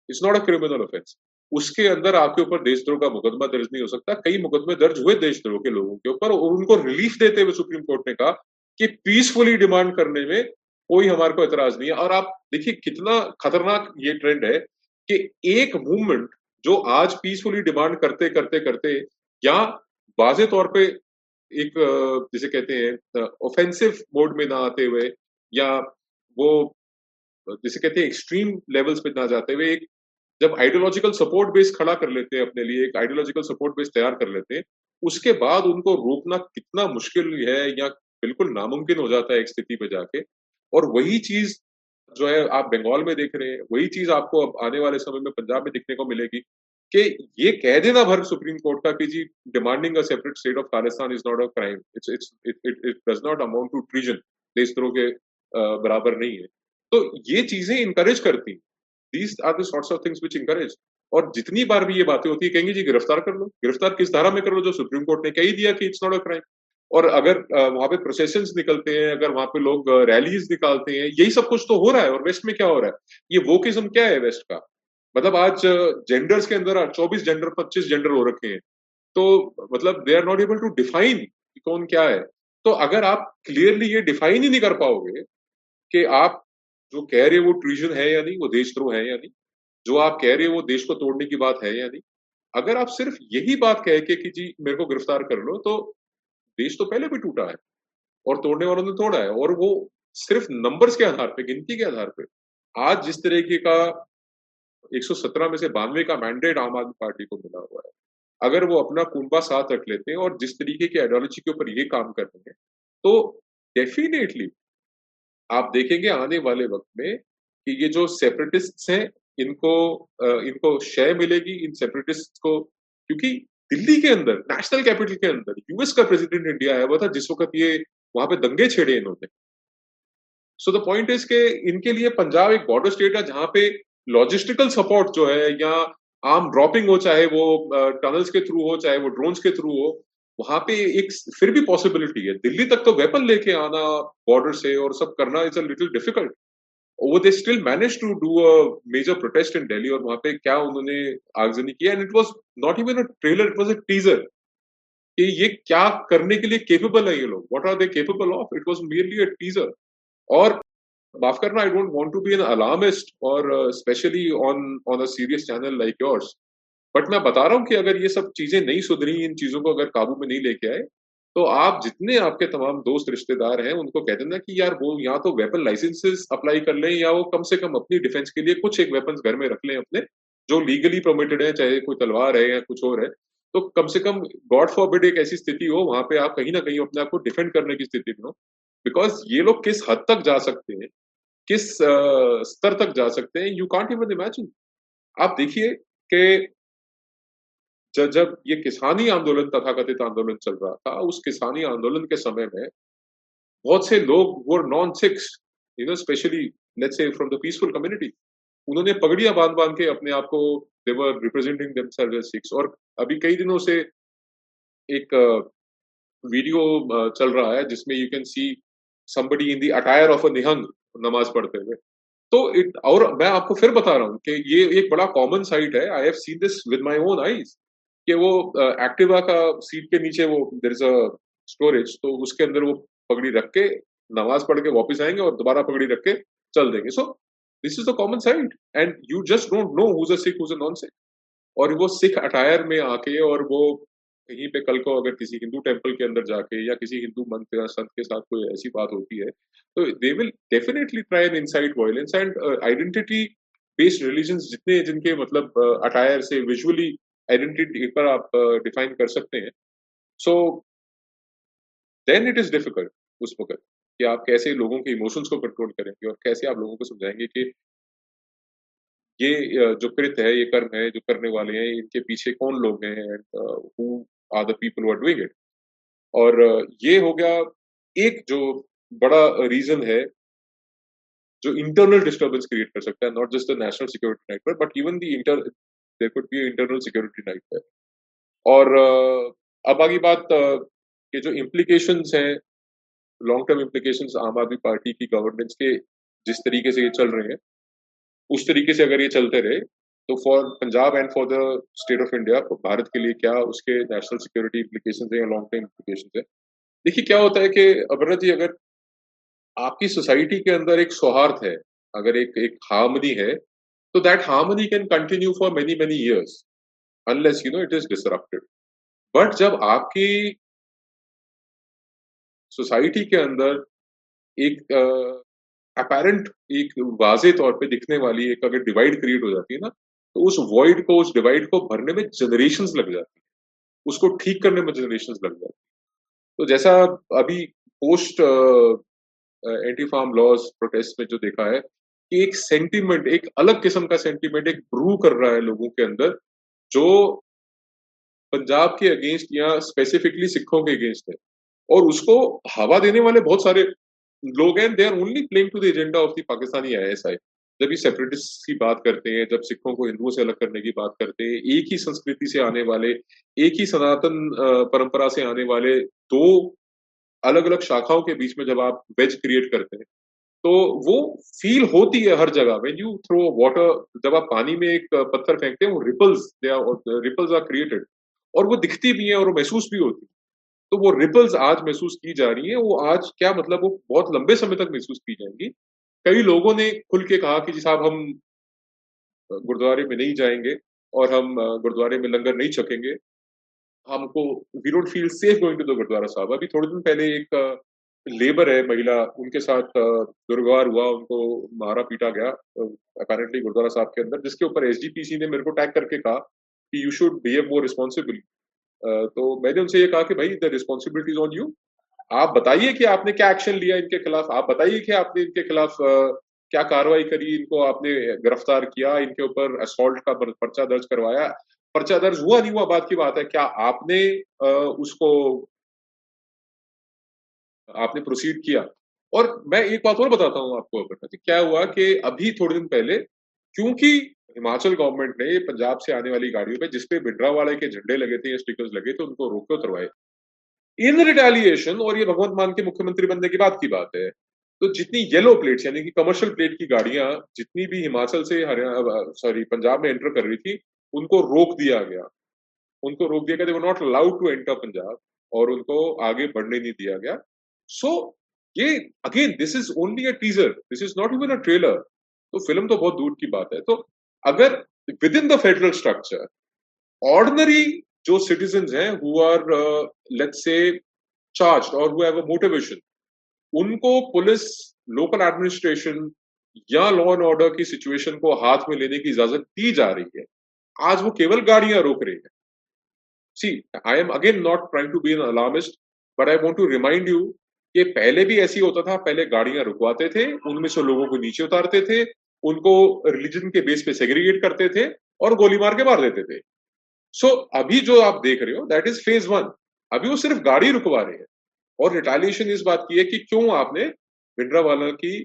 is not a criminal offence उसके अंदर आपके ऊपर देशद्रोह का मुकदमा दर्ज नहीं हो सकता। कई मुकदमे दर्ज हुए देशद्रोह के लोगों के ऊपर और उनको रिलीफ देते हुए सुप्रीम कोर्ट ने कहा कि पीसफुली डिमांड करने में कोई हमारे को एतराज़ नहीं है। और आप देखिए कितना खतरनाक ये ट्रेंड है कि एक मूवमेंट जो आज पीसफुली डिमांड करते करते करते या वाजे तौर पे एक जिसे कहते हैं ऑफेंसिव मोड में ना आते हुए या वो, जिसे कहते हैं एक्सट्रीम लेवल्स पे ना जाते हुए एक, जब आइडियोलॉजिकल सपोर्ट बेस खड़ा कर लेते हैं अपने लिए, एक आइडियोलॉजिकल सपोर्ट बेस तैयार कर लेते हैं, उसके बाद उनको रोकना कितना मुश्किल है या बिल्कुल नामुमकिन हो जाता है एक स्थिति पे जाके। और वही चीज़ जो है आप बंगाल में देख रहे हैं, वही चीज़ आपको अब आने वाले समय में पंजाब में दिखने को मिलेगी कि ये कह देना भर सुप्रीम कोर्ट का कि जी demanding a separate state of Khalistan is not a crime it's it's it it does not amount to treason देशद्रोह के बराबर नहीं है। तो ये चीज़ें इंकरेज करती these are the sorts of things which encourage और जितनी बार भी ये बातें होती है, कहेंगे, जी, गिरफ़्तार कर लो। गिरफ़्तार किस धारा में कर लो जो सुप्रीम कोर्ट ने कह ही दिया कि इट्स नॉट अ क्राइम और अगर वहाँ पे प्रोसेशन निकलते हैं, अगर वहाँ पे लोग रैलीज निकालते हैं, यही सब कुछ तो हो रहा है। और वेस्ट में क्या हो रहा है? ये वोकिज्म क्या है वेस्ट का? मतलब आज जेंडर्स के अंदर चौबीस जेंडर पच्चीस जेंडर हो रखे हैं। तो मतलब they are not able to define कौन क्या है। तो अगर आप क्लियरली ये डिफाइन ही नहीं कर पाओगे कि आप जो कह रहे हो वो ट्रीजन है या नहीं, वो देशद्रोह है या नहीं, जो आप कह रहे हो वो देश को तोड़ने की बात है या नहीं, अगर आप सिर्फ़ यही बात कह के कि जी मेरे को गिरफ़्तार कर लो तो देश तो पहले भी टूटा है और तोड़ने वालों ने तोड़ा है और वो सिर्फ़ नंबर्स के आधार पे, गिनती के आधार पे, आज जिस तरीके का 117 में से बानवे का मैंडेट आम आदमी पार्टी को मिला हुआ है, अगर वो अपना कुंबा साथ रख लेते हैं और जिस तरीके की आइडियोलॉजी के ऊपर ये काम कर रहे हैं तो डेफिनेटली आप देखेंगे आने वाले वक्त में कि ये जो सेपरेटिस्ट हैं, इनको इनको शय मिलेगी इन सेपरेटिस्ट को, क्योंकि दिल्ली के अंदर नेशनल कैपिटल के अंदर यूएस का प्रेसिडेंट इंडिया आया हुआ था, जिस वक्त ये वहाँ पे दंगे छेड़े इन्होंने। सो द पॉइंट इज़ के इनके लिए पंजाब एक बॉर्डर स्टेट है, जहाँ पे लॉजिस्टिकल सपोर्ट जो है, या आम ड्रॉपिंग हो, चाहे वो टनल्स के थ्रू हो, चाहे वो ड्रोन्स के थ्रू हो वहाँ पे एक फिर भी पॉसिबिलिटी है। दिल्ली तक तो वेपन लेके आना बॉर्डर से और सब करना इज़ अ लिटिल डिफ़िकल्ट वो they still manage to do a major protest in Delhi और वहाँ पे क्या उन्होंने आगजनी किया and it was not even a trailer it was a teaser कि ये क्या करने के लिए केपेबल है ये लोग? What are they capable of it was merely a teaser और माफ़ करना I don't want to be an alarmist और especially on on a serious channel like yours but मैं बता रहा हूँ कि अगर ये सब चीज़ें नहीं सुधरी, इन चीज़ों को अगर काबू में नहीं लेके आए तो आप जितने आपके तमाम दोस्त रिश्तेदार हैं, उनको कह देना कि यार वो या तो वेपन लाइसेंसेस अप्लाई कर लें, या वो कम से कम अपनी डिफेंस के लिए कुछ एक वेपन्स घर में रख लें अपने, जो लीगली परमिटेड है, चाहे कोई तलवार है या कुछ और है। तो कम से कम गॉड फॉरबिड एक ऐसी स्थिति हो, वहाँ पे आप कहीं ना कहीं अपने आप को डिफेंड करने की स्थिति में हो। बिकॉज़ ये लोग किस हद तक जा सकते हैं, किस स्तर तक जा सकते हैं यू कांट इवन इमेजिन आप देखिए कि जब जब ये किसानी आंदोलन, तथाकथित आंदोलन चल रहा था, उस किसानी आंदोलन के समय में बहुत से लोग वो non Sikhs you know especially let's say from the peaceful community उन्होंने पगड़ियाँ बाँध बाँध के अपने आप को देवर रिप्रेजेंटिंग सिक्स और अभी कई दिनों से एक वीडियो चल रहा है, जिसमें you can see somebody in the attire of a Nihang नमाज़ पढ़ते हुए। तो इट और मैं आपको फिर बता रहा हूँ कि ये एक बड़ा कॉमन साइट है। I have seen this with my own eyes कि वो एक्टिवा का सीट के नीचे वो देर इज़ अ स्टोरेज तो उसके अंदर वो पगड़ी रख के, नमाज़ पढ़ के वापस आएँगे और दोबारा पगड़ी रख के चल देंगे। So this is the common side and you just don't know a Sikh a non Sikh और वो सिख अटायर में आके और वो कहीं पे कल को अगर किसी हिंदू टेंपल के अंदर जाके या किसी हिंदू मंत्र या संत के साथ कोई ऐसी बात होती है तो they will definitely try and incite violence and identity based religion जितने जिनके मतलब अटायर से विजुअली आइडेंटिटी पर आप डिफाइन कर सकते हैं। So then it is difficult उस वक्त कि आप कैसे लोगों के इमोशंस को कंट्रोल करेंगे और कैसे आप लोगों को समझाएँगे कि ये जो कृत है, ये कर्म है, जो करने वाले हैं, इनके पीछे कौन लोग हैं and who are the people are doing it और ये हो गया एक जो बड़ा रीजन है, जो इंटरनल डिस्टर्बेंस क्रिएट कर सकता है not just the national security night but even the inter there could be internal security night और अब आगे बात के जो इम्प्लीकेशन हैं लॉन्ग टर्म इम्प्लीकेशन आम आदमी पार्टी की गवर्नेंस के जिस तरीके से ये चल रहे हैं, उस तरीके से अगर ये चलते रहे तो for Punjab and for the state of India Bharat के लिए क्या उसके नेशनल सिक्योरिटी इम्प्लीकेशन है या लॉन्ग टर्म इम्प्लीकेशन है? देखिए, क्या होता है कि अमरनाथ जी, अगर आपकी सोसाइटी के अंदर एक सौहार्द है, अगर एक एक हार्मनी है तो that harmony can continue for many many years unless you know it is disrupted but जब आपकी सोसाइटी के अंदर एक अपेरेंट एक वाजे तौर पे दिखने वाली एक अगर डिवाइड क्रिएट हो जाती है ना तो उस वॉइड को, उस डिवाइड को भरने में जनरेशन लग जाती है। उसको ठीक करने में जनरेशन लग जाती है। तो जैसा अभी post anti farm laws protest में जो देखा है कि एक सेंटीमेंट एक अलग किस्म का सेंटीमेंट एक ब्रू कर रहा है लोगों के अंदर, जो पंजाब के अगेंस्ट या स्पेसिफिकली सिखों के अगेंस्ट है। और उसको हवा देने वाले बहुत सारे लोग हैं they are only playing to the agenda of the Pakistani ISI जब ये सेपरेटिस्ट की बात करते हैं, जब सिखों को हिंदुओं से अलग करने की बात करते हैं, एक ही संस्कृति से आने वाले, एक ही सनातन परंपरा से आने वाले दो अलग अलग शाखाओं के बीच में जब आप वेज क्रिएट करते हैं तो वो फील होती है हर जगह। वेन यू थ्रो वाटर जब आप पानी में एक पत्थर फेंकते हैं, वो रिपल्स रिपल्स आर क्रिएटेड और वो दिखती भी है और महसूस भी होती है। तो वो रिपल्स आज महसूस की जा रही है, वो आज क्या मतलब वो बहुत लंबे समय तक महसूस की जाएँगी। कई लोगों ने खुल के कहा कि जी साहब, हम गुरुद्वारे में नहीं जाएँगे और हम गुरुद्वारे में लंगर नहीं छकेंगे। हमको we don't feel safe going to the gurudwara Sahib. अभी थोड़े दिन पहले एक लेबर है महिला, उनके साथ दुर्गवार हुआ, उनको मारा पीटा गया अपेरेंटली गुरुद्वारा साहब के अंदर, जिसके ऊपर एस ने मेरे को टैग करके कहा कि you should behave more responsible तो मैंने उनसे ये कहा कि भाई द रिस्पॉन्सिबिलिटीज ऑन यू आप बताइए कि आपने क्या एक्शन लिया इनके खिलाफ, आप बताइए कि आपने इनके खिलाफ क्या कार्रवाई करी, इनको आपने गिरफ़्तार किया, इनके ऊपर असॉल्ट का पर्चा दर्ज करवाया। पर्चा दर्ज हुआ नहीं हुआ बात की बात है, क्या आपने उसको आपने प्रोसीड किया। और मैं एक बात और बताता हूँ आपको क्या हुआ कि अभी थोड़े दिन पहले, क्योंकि हिमाचल गवर्नमेंट ने पंजाब से आने वाली गाड़ियों पे जिसपे बिड्रा वाले के झंडे लगे थे या स्टिकर्स लगे थे, उनको रोके उतरवाए इन रिटेलिएशन और ये भगवंत मान के मुख्यमंत्री बनने की बात की बात है तो जितनी येलो प्लेट यानी कि कमर्शियल प्लेट की गाड़ियाँ, जितनी भी हिमाचल से हरियाणा सॉरी पंजाब में एंटर कर रही थी, उनको रोक दिया गया। उनको रोक दिया गया not allowed to enter Punjab, और उनको आगे बढ़ने नहीं दिया गया। सो ये again this is only a teaser this is not even a trailer तो फ़िल्म तो बहुत दूर की बात है। तो अगर within the federal structure ordinary जो सिटीजन हैं who are let's say charge और हु हैव अ मोटिवेशन उनको पुलिस लोकल एडमिनिस्ट्रेशन या लॉ एंड ऑर्डर की सिचुएशन को हाथ में लेने की इजाज़त दी जा रही है। आज वो केवल गाड़ियाँ रोक रही है। See I am again not trying to be an alarmist but I want to remind you कि पहले भी ऐसी होता था पहले गाड़ियाँ रुकवाते थे उनमें से लोगों को नीचे उतारते थे उनको रिलीजन के बेस पे सेग्रीगेट करते थे और गोली मार के मार देते थे। सो so, अभी जो आप देख रहे हो दैट इज़ फ़ेज़ वन अभी वो सिर्फ़ गाड़ी रुकवा रहे हैं। और रिटालिएशन इस बात की है कि क्यों आपने भिंडरा वाला की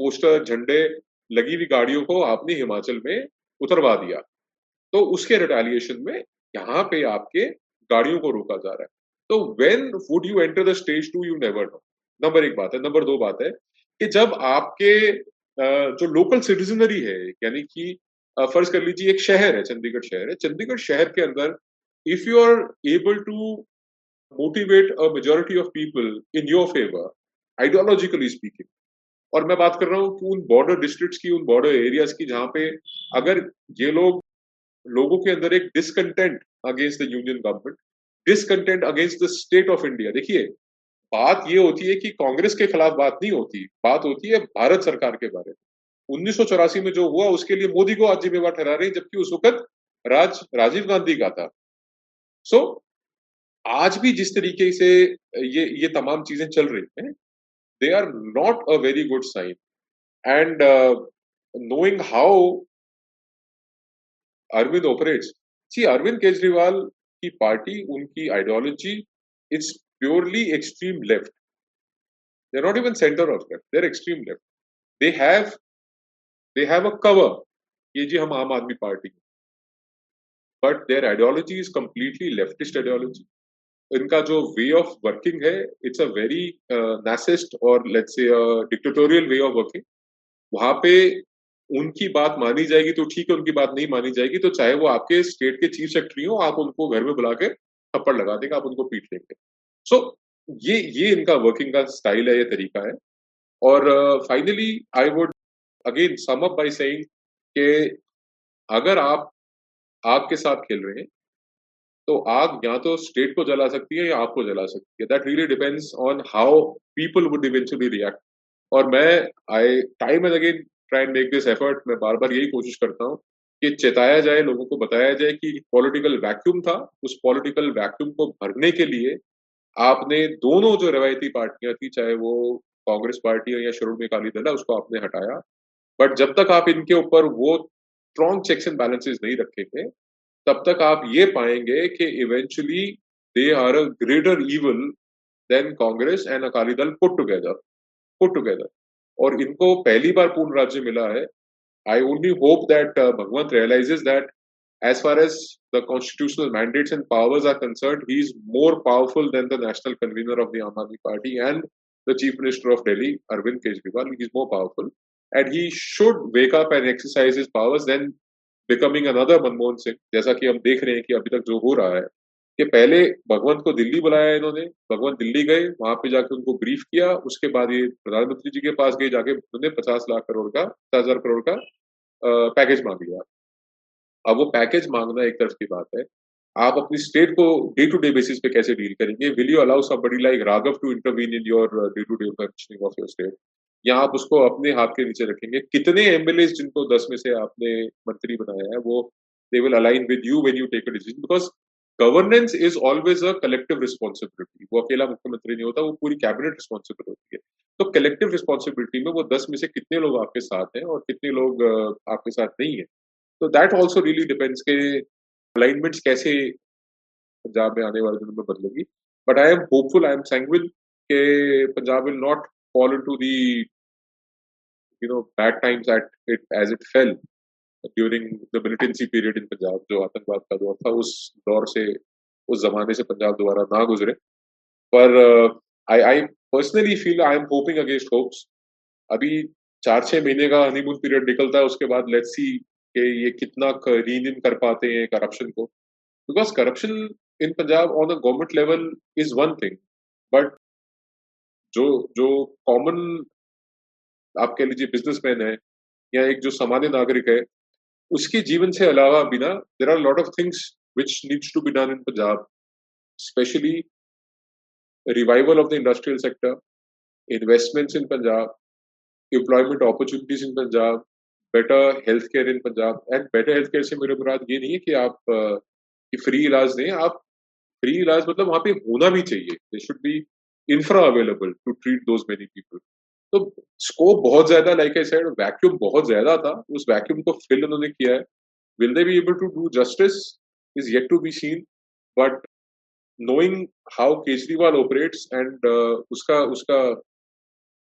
पोस्टर झंडे लगी हुई गाड़ियों को आपने हिमाचल में उतरवा दिया। तो उसके रिटालिएशन में यहाँ पे आपके गाड़ियों को रोका जा रहा है। तो when would you enter the stage to you never know number एक बात है नंबर दो बात है कि जब आपके जो लोकल सिटीजनरी है, यानी कि फ़र्ज़ कर लीजिए एक शहर है, चंडीगढ़ शहर है, चंडीगढ़ शहर के अंदर if you are able to motivate a majority of people in your favour ideologically speaking और मैं बात कर रहा हूँ कि उन बॉर्डर डिस्ट्रिक्ट्स की, उन बॉर्डर एरियाज़ की, जहाँ पे अगर ये लोग, लोगों के अंदर एक discontent against the union government discontent against the state of India देखिए बात ये होती है कि कांग्रेस के खिलाफ बात नहीं होती। बात होती है भारत सरकार के बारे में। उन्नीस में जो हुआ उसके लिए मोदी को आज जिम्मेवार ठहरा रहे हैं जबकि उस वक्त राज राजीव गांधी का था। सो so, आज भी जिस तरीके से ये ये तमाम चीज़ें चल रही हैं they are not a very good sign and knowing how Arvind operates see Arvind Kejriwal की पार्टी, उनकी ideology it's purely extreme left they not even centre of left there extreme left they have they have a cover ये जी, हम Aam Aadmi Party but their ideology is completely leftist ideology इनका जो way of working है it's a very नेसिस्ट और let's से dictatorial way of working वहाँ पे उनकी बात मानी जाएगी तो ठीक है उनकी बात नहीं मानी जाएगी तो चाहे वो आपके स्टेट के चीफ सेक्रेटरी हो आप उनको घर में बुला के थप्पड़ लगा देंगे आप उनको पीट लेंगे सो so, ये ये इनका वर्किंग का स्टाइल है ये तरीका है। और finally I would again sum up by saying कि अगर आप आग के साथ खेल रहे हैं तो आग या तो स्टेट को जला सकती है या आपको जला सकती है। That really depends on how people would eventually react और मैं I time and again try make this effort मैं बार बार यही कोशिश करता हूँ कि चेताया जाए, लोगों को बताया जाए कि पॉलिटिकल वैक्यूम था। उस पॉलिटिकल वैक्यूम को भरने के लिए आपने दोनों जो रवायती पार्टियाँ थी, चाहे वो कांग्रेस पार्टी हो या श्रोमणी अकाली दल है, उसको आपने हटाया। बट जब तक आप इनके ऊपर वो स्ट्रॉन्ग चेक्स एंड बैलेंसेस नहीं रखेंगे, तब तक आप ये पाएँगे कि eventually they are a greater evil than Congress and Akali Dal put together put together और इनको पहली बार पूर्ण राज्य मिला है। I only hope that Bhagwant realizes that as far as the constitutional mandate and powers are concerned he is more powerful than the national convener of the Aam Aadmi Party and the chief minister of Delhi Arvind Kejriwal is more powerful and he should wake up and exercise his powers then becoming another Manmohan Singh जैसा कि हम देख रहे हैं कि अभी तक जो हो रहा है कि पहले भगवंत को दिल्ली बुलाया इन्होंने, भगवंत दिल्ली गए, वहाँ पे जाके उनको ब्रीफ किया, उसके बाद ये प्रधानमंत्री जी के पास गए, जाके उन्होंने पचास लाख करोड़ का, पचास हज़ार करोड़ का पैकेज मांग लिया। अब वो पैकेज मांगना एक तरफ़ की बात है। आप अपनी स्टेट को डे टू डे बेसिस पे कैसे डील करेंगे? Will you allow somebody like Raghav to intervene in your day to day functioning of your state या आप उसको अपने हाथ के नीचे रखेंगे? कितने एमएलए जिनको दस में से आपने मंत्री बनाया है, वो they will align with you when you take a decision because governance is always a collective responsibility वो अकेला मुख्यमंत्री नहीं होता, वो पूरी कैबिनेट रिस्पॉन्सिबिलिटी होती है। तो कलेक्टिव रिस्पॉन्सिबिलिटी में वो दस में से कितने लोग आपके साथ हैं और कितने लोग आपके साथ नहीं है? तो दैट ऑल्सो रियली डिपेंड्स के अलाइनमेंट्स कैसे पंजाब में आने वाले दिनों में बदलेगी। But I am hopeful I am sanguine के Punjab will not fall to the you know, bad times at it, as it fell. During the militancy period in Punjab जो आतंकवाद का दौर था, उस दौर से, उस जमाने से पंजाब दोबारा ना गुजरे। पर I I personally feel I am hoping against hopes अभी चार छह महीने का हनीमून पीरियड निकलता है, उसके बाद लेट्स सी कि ये कितना रीन कर पाते हैं करप्शन को। Because corruption in Punjab on a government level is one thing but जो जो कॉमन आप कह लीजिए बिजनेसमैन है, या एक जो सामान्य नागरिक है उसके जीवन से अलावा बिना there are lot of things which needs to be done in Punjab especially revival of the industrial sector investments in Punjab employment opportunities in Punjab better health care in Punjab and better health care से मेरे मुराद ये नहीं है कि आप कि free इलाज दें, आप फ्री इलाज मतलब वहाँ पे होना भी चाहिए। They should be infra available to treat those many people तो स्कोप बहुत ज़्यादा लाइक आई सेड वैक्यूम बहुत ज़्यादा था। उस वैक्यूम को फिल उन्होंने किया है। Will they be able to do justice is yet to be seen but knowing how Kejriwal operates and उसका उसका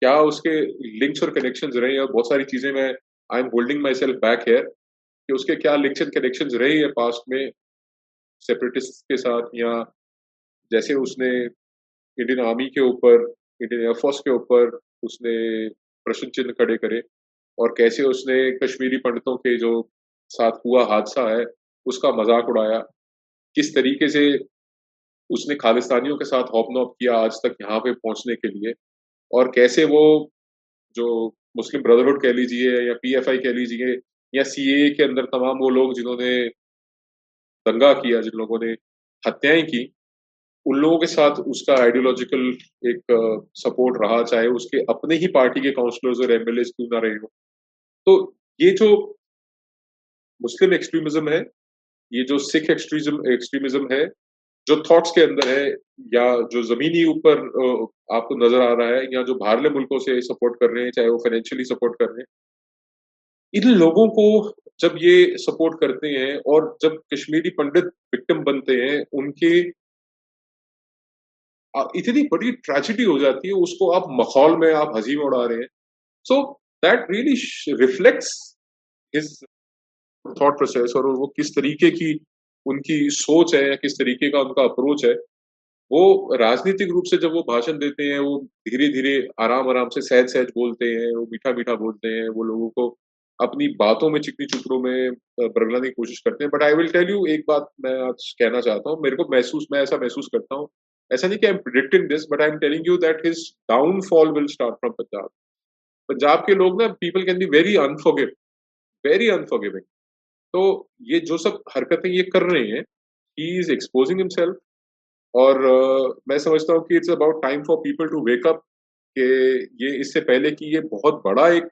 क्या उसके लिंक्स और कनेक्शंस रहे और बहुत सारी चीज़ें मैं I am holding myself back here कि उसके क्या लिंक्स एंड कनेक्शंस रहे हैं पास्ट में सेपरेटिस्ट के साथ या जैसे उसने इंडियन आर्मी के ऊपर इंडियन एयरफोर्स के ऊपर उसने प्रश्न चिन्ह खड़े करे और कैसे उसने कश्मीरी पंडितों के जो साथ हुआ हादसा है, उसका मज़ाक उड़ाया। किस तरीके से उसने खालिस्तानियों के साथ हॉपनॉप किया आज तक यहाँ पे पहुँचने के लिए? और कैसे वो जो मुस्लिम ब्रदरहुड कह लीजिए या पीएफआई कह लीजिए या सीए के अंदर तमाम वो लोग जिन्होंने दंगा किया, जिन लोगों ने हत्याएँ की उन लोगों के साथ उसका आइडियोलॉजिकल एक सपोर्ट रहा, चाहे उसके अपने ही पार्टी के काउंसलर्स और एमएलए क्यों ना रहे हो। तो ये जो मुस्लिम एक्सट्रीमिज्म है, ये जो सिख एक्सट्रीमिज्म एक्सट्रीमिज्म है, जो थॉट्स के अंदर है, या जो जमीनी ऊपर आपको नज़र आ रहा है, या जो बाहरले मुल्कों से सपोर्ट कर रहे हैं, चाहे वो फाइनेंशियली सपोर्ट कर रहे हैं, इन लोगों को जब ये सपोर्ट करते हैं और जब कश्मीरी पंडित विक्टिम बनते हैं, उनके इतनी बड़ी ट्रेजिडी हो जाती है, उसको आप मखौल में आप हँसी में उड़ा रहे हैं। So that really reflects his thought process और वो किस तरीके की उनकी सोच है या किस तरीके का उनका अप्रोच है, वो राजनीतिक रूप से जब वो भाषण देते हैं, वो धीरे धीरे आराम आराम से सहज सहज बोलते हैं, वो मीठा मीठा बोलते हैं, वो लोगों को अपनी बातों में चिकनी चुपड़ों में बरगलाने की कोशिश करते हैं। But I will tell you एक बात मैं आज कहना चाहता हूँ, मेरे को महसूस, मैं ऐसा महसूस करता हूँ ऐसा नहीं कि I am predicting this but I am telling you that his downfall will start from Punjab Punjab के लोग ना people can be very unforgive very unforgiving तो ये जो सब हरकतें ये कर रहे हैं ही इज़ एक्सपोजिंग हिमसेल्फ और uh, मैं समझता हूँ कि it's about time for people to wake up कि ये इससे पहले कि ये बहुत बड़ा एक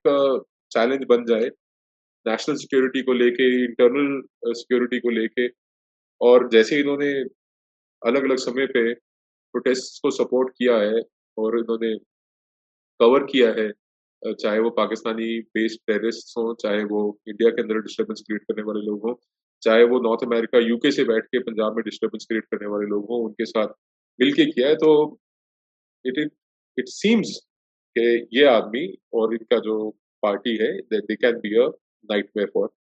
चैलेंज uh, बन जाए नेशनल सिक्योरिटी को लेके इंटरनल सिक्योरिटी को लेके. और जैसे इन्होंने अलग अलग समय पे प्रोटेस्ट को सपोर्ट किया है और इन्होंने कवर किया है चाहे वो पाकिस्तानी बेस्ड टेररिस्ट हों चाहे वो इंडिया के अंदर डिस्टर्बेंस क्रिएट करने वाले लोग हों चाहे वो नॉर्थ अमेरिका यूके से बैठ के पंजाब में डिस्टर्बेंस क्रिएट करने वाले लोग हों उनके साथ मिलके किया है तो इट इट इट सीम्स कि ये आदमी और इनका जो पार्टी है they can be a for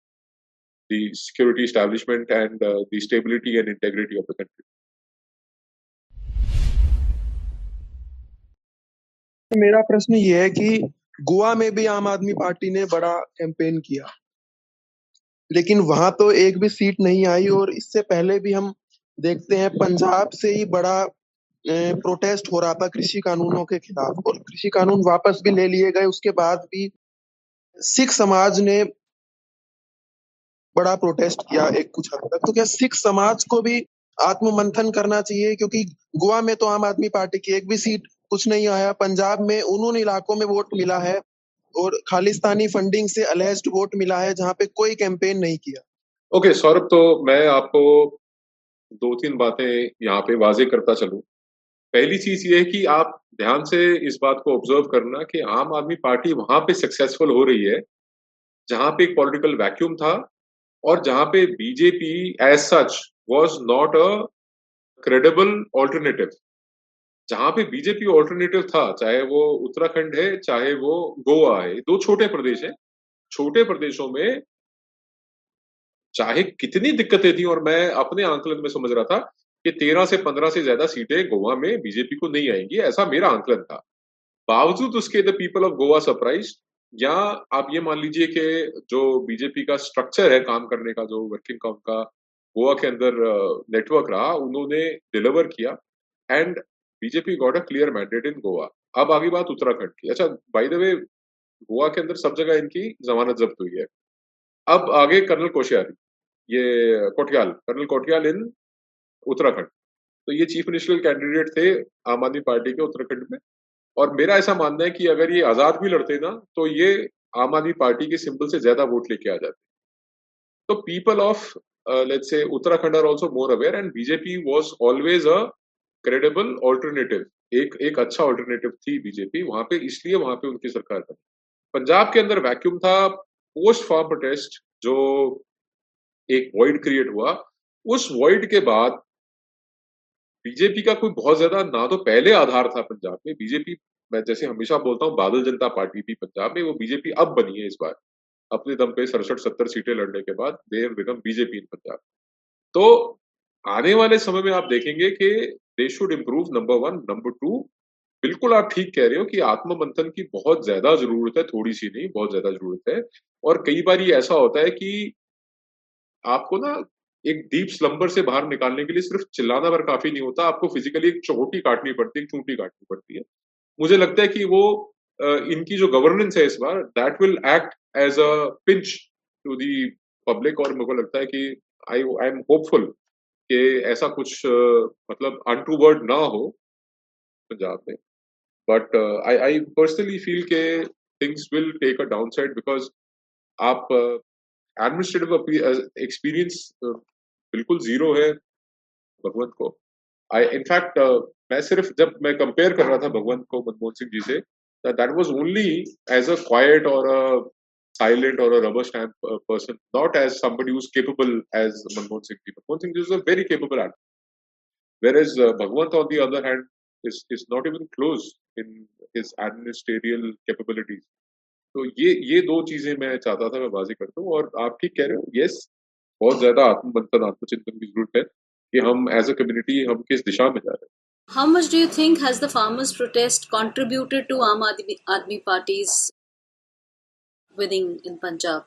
the security establishment and uh, the stability and integrity of the country. मेरा प्रश्न ये है कि गोवा में भी आम आदमी पार्टी ने बड़ा कैंपेन किया। लेकिन वहाँ तो एक भी सीट नहीं आई और इससे पहले भी हम देखते हैं, पंजाब से ही बड़ा प्रोटेस्ट हो रहा था कृषि कानूनों के खिलाफ और कृषि कानून वापस भी ले लिए गए। उसके बाद भी सिख समाज ने बड़ा प्रोटेस्ट किया एक कुछ हद तक। तो क्या सिख समाज को भी आत्म मंथन करना चाहिए? क्योंकि गोवा में तो आम आदमी पार्टी की एक भी सीट कुछ नहीं आया। पंजाब में उन इलाकों में वोट मिला है और खालिस्तानी फंडिंग से अलेस्ड वोट मिला है जहाँ पे कोई कैंपेन नहीं किया। ओके okay, सौरभ तो मैं आपको दो तीन बातें यहाँ पे वाजे करता चलूँ। पहली चीज़ ये है कि आप ध्यान से इस बात को ऑब्ज़र्व करना कि आम आदमी पार्टी वहाँ पे सक्सेसफुल हो रही है जहाँ पे एक पॉलिटिकल वैक्यूम था और जहाँ पे BJP as such was not a credible alternative जहाँ पे बीजेपी ऑल्टरनेटिव था, चाहे वो उत्तराखंड है, चाहे वो गोवा है दो छोटे प्रदेश है। छोटे प्रदेशों में चाहे कितनी दिक्कतें थी, और मैं अपने आंकलन में समझ रहा था कि तेरह से पंद्रह से ज़्यादा सीटें गोवा में बीजेपी को नहीं आएँगी, ऐसा मेरा आंकलन था। बावजूद उसके the people of Goa surprise, या आप ये मान लीजिए कि जो बीजेपी का स्ट्रक्चर है, काम करने का, जो वर्किंग का, गोवा के अंदर नेटवर्क रहा, उन्होंने डिलीवर किया। And BJP got a clear mandate in Goa अब आगे बात उत्तराखंड की। अच्छा बाय द वे गोवा के अंदर सब जगह इनकी जमानत जब्त हुई है। अब आगे कर्नल कोशियारी, ये कोटियाल कर्नल कोटियाल इन उत्तराखंड। तो ये चीफ मिनिस्टर कैंडिडेट थे आम आदमी पार्टी के उत्तराखंड में। और मेरा ऐसा मानना है कि अगर ये आज़ाद भी लड़ते ना तो ये आम आदमी पार्टी के सिंबल से ज़्यादा वोट लेके आ जाते। तो people of let's say Uttarakhand are also more aware and BJP was always a credible alternative एक एक अच्छा ऑल्टरनेटिव थी बीजेपी वहाँ पे इसलिए वहाँ पे उनकी सरकार बनी। पंजाब के अंदर वैक्यूम था पोस्ट फॉर्म प्रोटेस्ट जो एक वॉइड क्रिएट हुआ, उस वॉइड के बाद बीजेपी का कोई बहुत ज़्यादा ना तो पहले आधार था पंजाब में। बीजेपी मैं जैसे हमेशा बोलता हूँ, बादल जनता पार्टी थी पंजाब में, वो बीजेपी अब बनी है इस बार। अपने दम पे सड़सठ, सत्तर सीटें लड़ने के बाद they've become BJP in Punjab. तो आने वाले समय में आप देखेंगे कि they should improve number one number two बिल्कुल आप ठीक कह रहे हो कि आत्म मंथन की बहुत ज़्यादा ज़रूरत है, थोड़ी सी नहीं, बहुत ज़्यादा ज़रूरत है। और कई बार ये ऐसा होता है कि आपको ना एक डीप स्लम्बर से बाहर निकालने के लिए सिर्फ़ चिल्लाना भर काफ़ी नहीं होता, आपको फिजिकली एक चोटी काटनी पड़ती है चूंटी काटनी पड़ती है। मुझे लगता है कि वो इनकी जो गवर्नेंस है इस बार that will act as a pinch to the public और मेरे को लगता है कि आई आई एम होपफुल कि ऐसा कुछ मतलब अनटू वर्ड ना हो पंजाब में। But I I personally feel के things will take a down side because आप एडमिनिस्ट्रेटिव एक्सपीरियंस बिल्कुल ज़ीरो है भगवंत को। आई इनफैक्ट मैं सिर्फ़ जब मैं कंपेयर कर रहा था भगवंत को, मनमोहन सिंह जी से that was only as a quite और silent or a rubber stamp uh, person, not as somebody who's capable as Manmohan Singh ji. Manmohan Singh ji is a very capable actor. Whereas uh, Bhagwant, on the other hand, is, is not even close in his administrative capabilities. तो ये ये दो चीज़ें मैं चाहता था मैं बाजी करता हूँ और आप ठीक कह रहे हो यस बहुत ज़्यादा आत्मबंधन आत्मचिंतन की ज़रूरत है कि हम एज अ कम्युनिटी हम किस दिशा में जा रहे हैं How much do you think has the farmers' protest contributed to Aam Aadmi, Aadmi Party's winning in Punjab?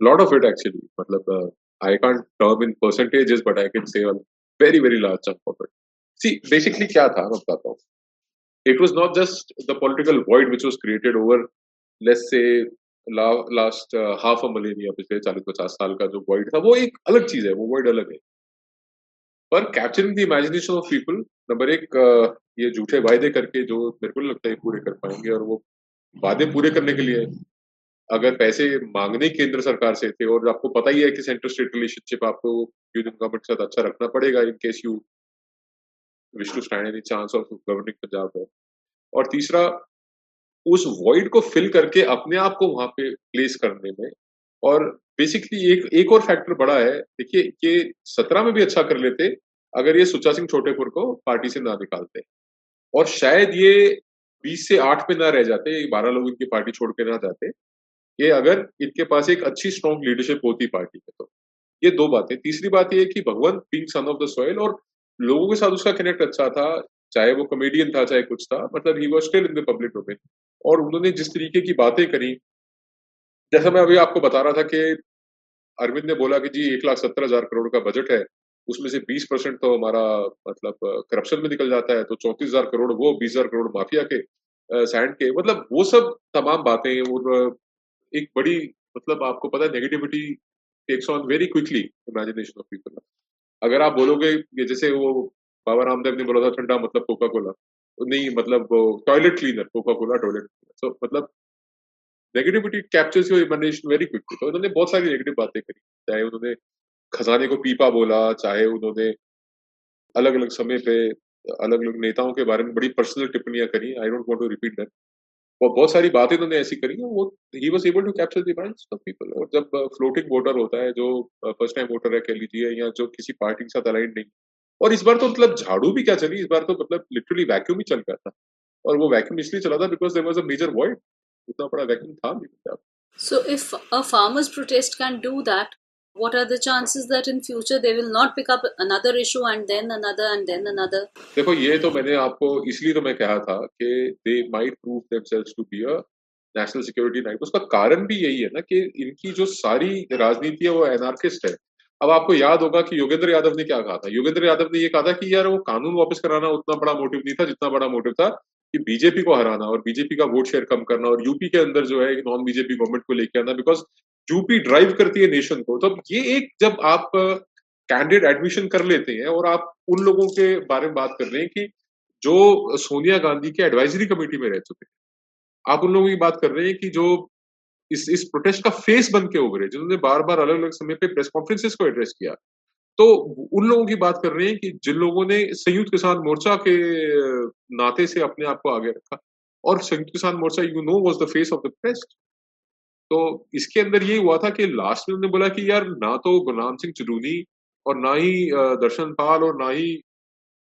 A lot of it actually. Matlab, uh, I can't term in percentages, but I can say a very very large chunk of it. See, basically, क्या था मैं बताता हूँ. It was not just the political void which was created over, let's say, last half a millennia पिछले चालीस पचास साल का जो void था वो एक अलग चीज़ है वो void अलग है पर capturing the imagination of people number एक ये झूठे वायदे करके जो मेरे को लगता है पूरे कर पाएँगे और वो वादे पूरे करने के लिए अगर पैसे मांगने केंद्र सरकार से थे और आपको पता ही है कि सेंटर स्टेट रिलेशनशिप आपको यूनियन गवर्नमेंट के साथ अच्छा रखना पड़ेगा in case you wish to stand any chance of governing Punjab और तीसरा, उस वॉइड को फिल करके अपने आप को वहाँ पे प्लेस करने में और बेसिकली एक एक और फैक्टर बड़ा है, देखिए कि सत्रह में भी अच्छा कर लेते, अगर ये सुचा सिंह छोटेपुर को पार्टी से ना निकालते और शायद ये बीस से आठ पे ना रह जाते, बारह लोग इनकी पार्टी छोड़ के ना जाते कि अगर इनके पास एक अच्छी स्ट्रॉन्ग लीडरशिप होती पार्टी में तो। ये दो बातें। तीसरी बात ये कि Bhagwant being son of the soil और लोगों के साथ उसका कनेक्ट अच्छा था, चाहे वो कॉमेडियन था, चाहे कुछ था मतलब he was still in the public domain और उन्होंने जिस तरीके की बातें करी, जैसा मैं अभी आपको बता रहा था कि अरविंद ने बोला कि जी, एक लाख सत्तर हज़ार करोड़ का बजट है, उसमें से बीस परसेंट तो हमारा मतलब करप्शन में निकल जाता है तो चौंतीस हज़ार करोड़, वो बीस हज़ार करोड़ माफिया के सैंड के मतलब वो सब तमाम बातें और एक बड़ी मतलब आपको पता है negativity takes on very quickly imagination of people अगर आप बोलोगे कि जैसे वो बाबा रामदेव ने बोला था, ठंडा मतलब कोका कोला नहीं मतलब toilet cleaner Coca Cola toilet so मतलब negativity captures your imagination very quickly तो उन्होंने बहुत सारी नेगेटिव बातें करी। चाहे उन्होंने खजाने को पीपा बोला, चाहे उन्होंने अलग अलग समय पे अलग अलग नेताओं के बारे में बड़ी पर्सनल टिप्पणियाँ करी। I don't want to repeat that और बहुत सारी बातें उन्होंने ऐसी करी वो he was able to capture the minds of people और जब फ्लोटिंग वोटर होता है जो फ़र्स्ट टाइम वोटर है कह लीजिए या जो किसी पार्टी के साथ अलाइन नहीं और इस बार तो मतलब झाड़ू भी क्या चली? इस बार तो मतलब लिटरली वैक्यूम ही चल गया था। और वो वैक्यूम इसलिए चला था because there was a major void उतना बड़ा वैक्यूम था नहीं Punjab So if a farmers protest can do that, what are the chances that in future they will not pick up another issue and then another and then another? देखो, ये तो मैंने आपको इसलिए तो मैं कहा था कि they might prove themselves to be a national security night उसका कारण भी यही है ना कि इनकी जो सारी राजनीति है, वो एनार्किस्ट है। अब आपको याद होगा कि योगेंद्र यादव ने क्या कहा था? योगेंद्र यादव ने ये कहा था कि यार वो कानून वापस कराना उतना बड़ा मोटिव नहीं था, जितना बड़ा मोटिव था। कि बीजेपी को हराना और बीजेपी का वोट शेयर कम करना और यूपी के अंदर जो है नॉन बीजेपी गवर्नमेंट को लेके आना बिकॉज़ यूपी ड्राइव करती है नेशन को। तो ये एक जब आप कैंडिडेट एडमिशन कर लेते हैं और आप उन लोगों के बारे में बात कर रहे हैं कि जो सोनिया गांधी के एडवाइजरी कमेटी में रह चुके हैं, आप उन लोगों की बात कर रहे हैं कि जो इस इस प्रोटेस्ट का फेस बन के उभरे, जिन्होंने बार बार अलग अलग समय पे प्रेस कॉन्फ्रेंसिस को एड्रेस किया। तो उन लोगों की बात कर रहे हैं कि जिन लोगों ने संयुक्त किसान मोर्चा के नाते से अपने आप को आगे रखा, और Samyukt Kisan Morcha you know was the face of the protest तो इसके अंदर ये हुआ था कि लास्ट में उन्होंने बोला कि यार, ना तो गुरनाम सिंह चरूनी और ना ही दर्शन पाल, और ना ही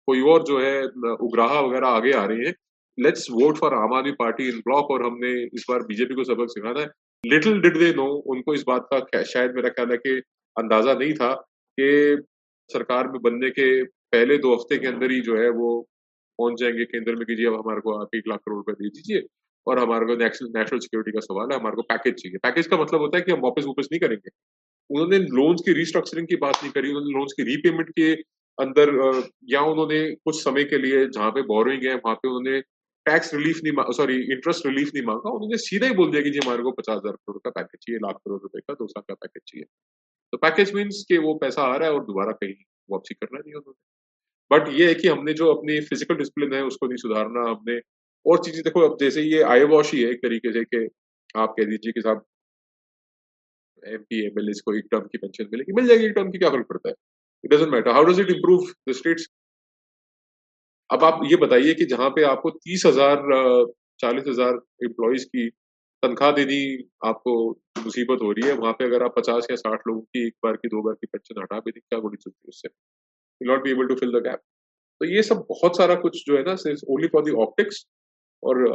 कोई और जो है उग्राहा वगैरह आगे आ रहे हैं। लेट्स वोट फॉर आम आदमी पार्टी इन ब्लॉक और हमने इस बार बीजेपी को सबक सिखाना है। लिटिल डिड दे नो उनको इस बात का शायद मेरा ख्याल है कि अंदाज़ा नहीं था कि सरकार में बनने के पहले दो हफ़्ते के अंदर ही जो है वो पहुँच जाएँगे। केंद्र में कीजिए, अब हमारे को आप एक लाख करोड़ रुपए दे दीजिए और हमारे को नेशनल सिक्योरिटी का सवाल है, हमारे को पैकेज चाहिए। पैकेज का मतलब होता है कि हम वापस वापस नहीं करेंगे। उन्होंने लोन्स की रिस्ट्रक्चरिंग की बात नहीं करी, उन्होंने लोन्स की रीपेमेंट के अंदर या उन्होंने कुछ समय के लिए जहाँ पे बोरिंग है, वहाँ पे उन्होंने टैक्स रिलीफ नहीं सॉरी इंटरेस्ट रिलीफ नहीं मांगा। उन्होंने सीधा ही बोल दिया कि जी, हमारे को पचास हज़ार करोड़ का पैकेज चाहिए, लाख करोड़ रुपए का, दो साल का पैकेज चाहिए। तो पैकेज मीन्स के वो पैसा आ रहा है और दोबारा कहीं वापसी करना नहीं उन्होंने। बट ये है कि हमने जो अपनी फ़िज़िकल डिसिप्लिन है, उसको नहीं सुधारना, हमने और चीज़ें, देखो, अब जैसे ये आई वॉश ही है एक तरीके से कि आप कह दीजिए कि साहब एम पी एम एल को एक टर्म की पेंशन मिलेगी, मिल जाएगी एक टर्म की, क्या फ़र्क पड़ता है? It doesn't matter how does it improve the states अब आप ये बताइए कि जहाँ पे आपको तीस हज़ार, चालीस हज़ार एम्प्लॉयज़ की तनख्वाह देनी, आपको मुसीबत हो रही है वहाँ पे अगर आप पचास या साठ लोगों की एक बार की दो बार की पेंशन हटा भी क्या गोली चलती है उससे not be able to fill the gap तो ये सब बहुत सारा कुछ जो है ना ओनली फॉर दी ऑप्टिक्स और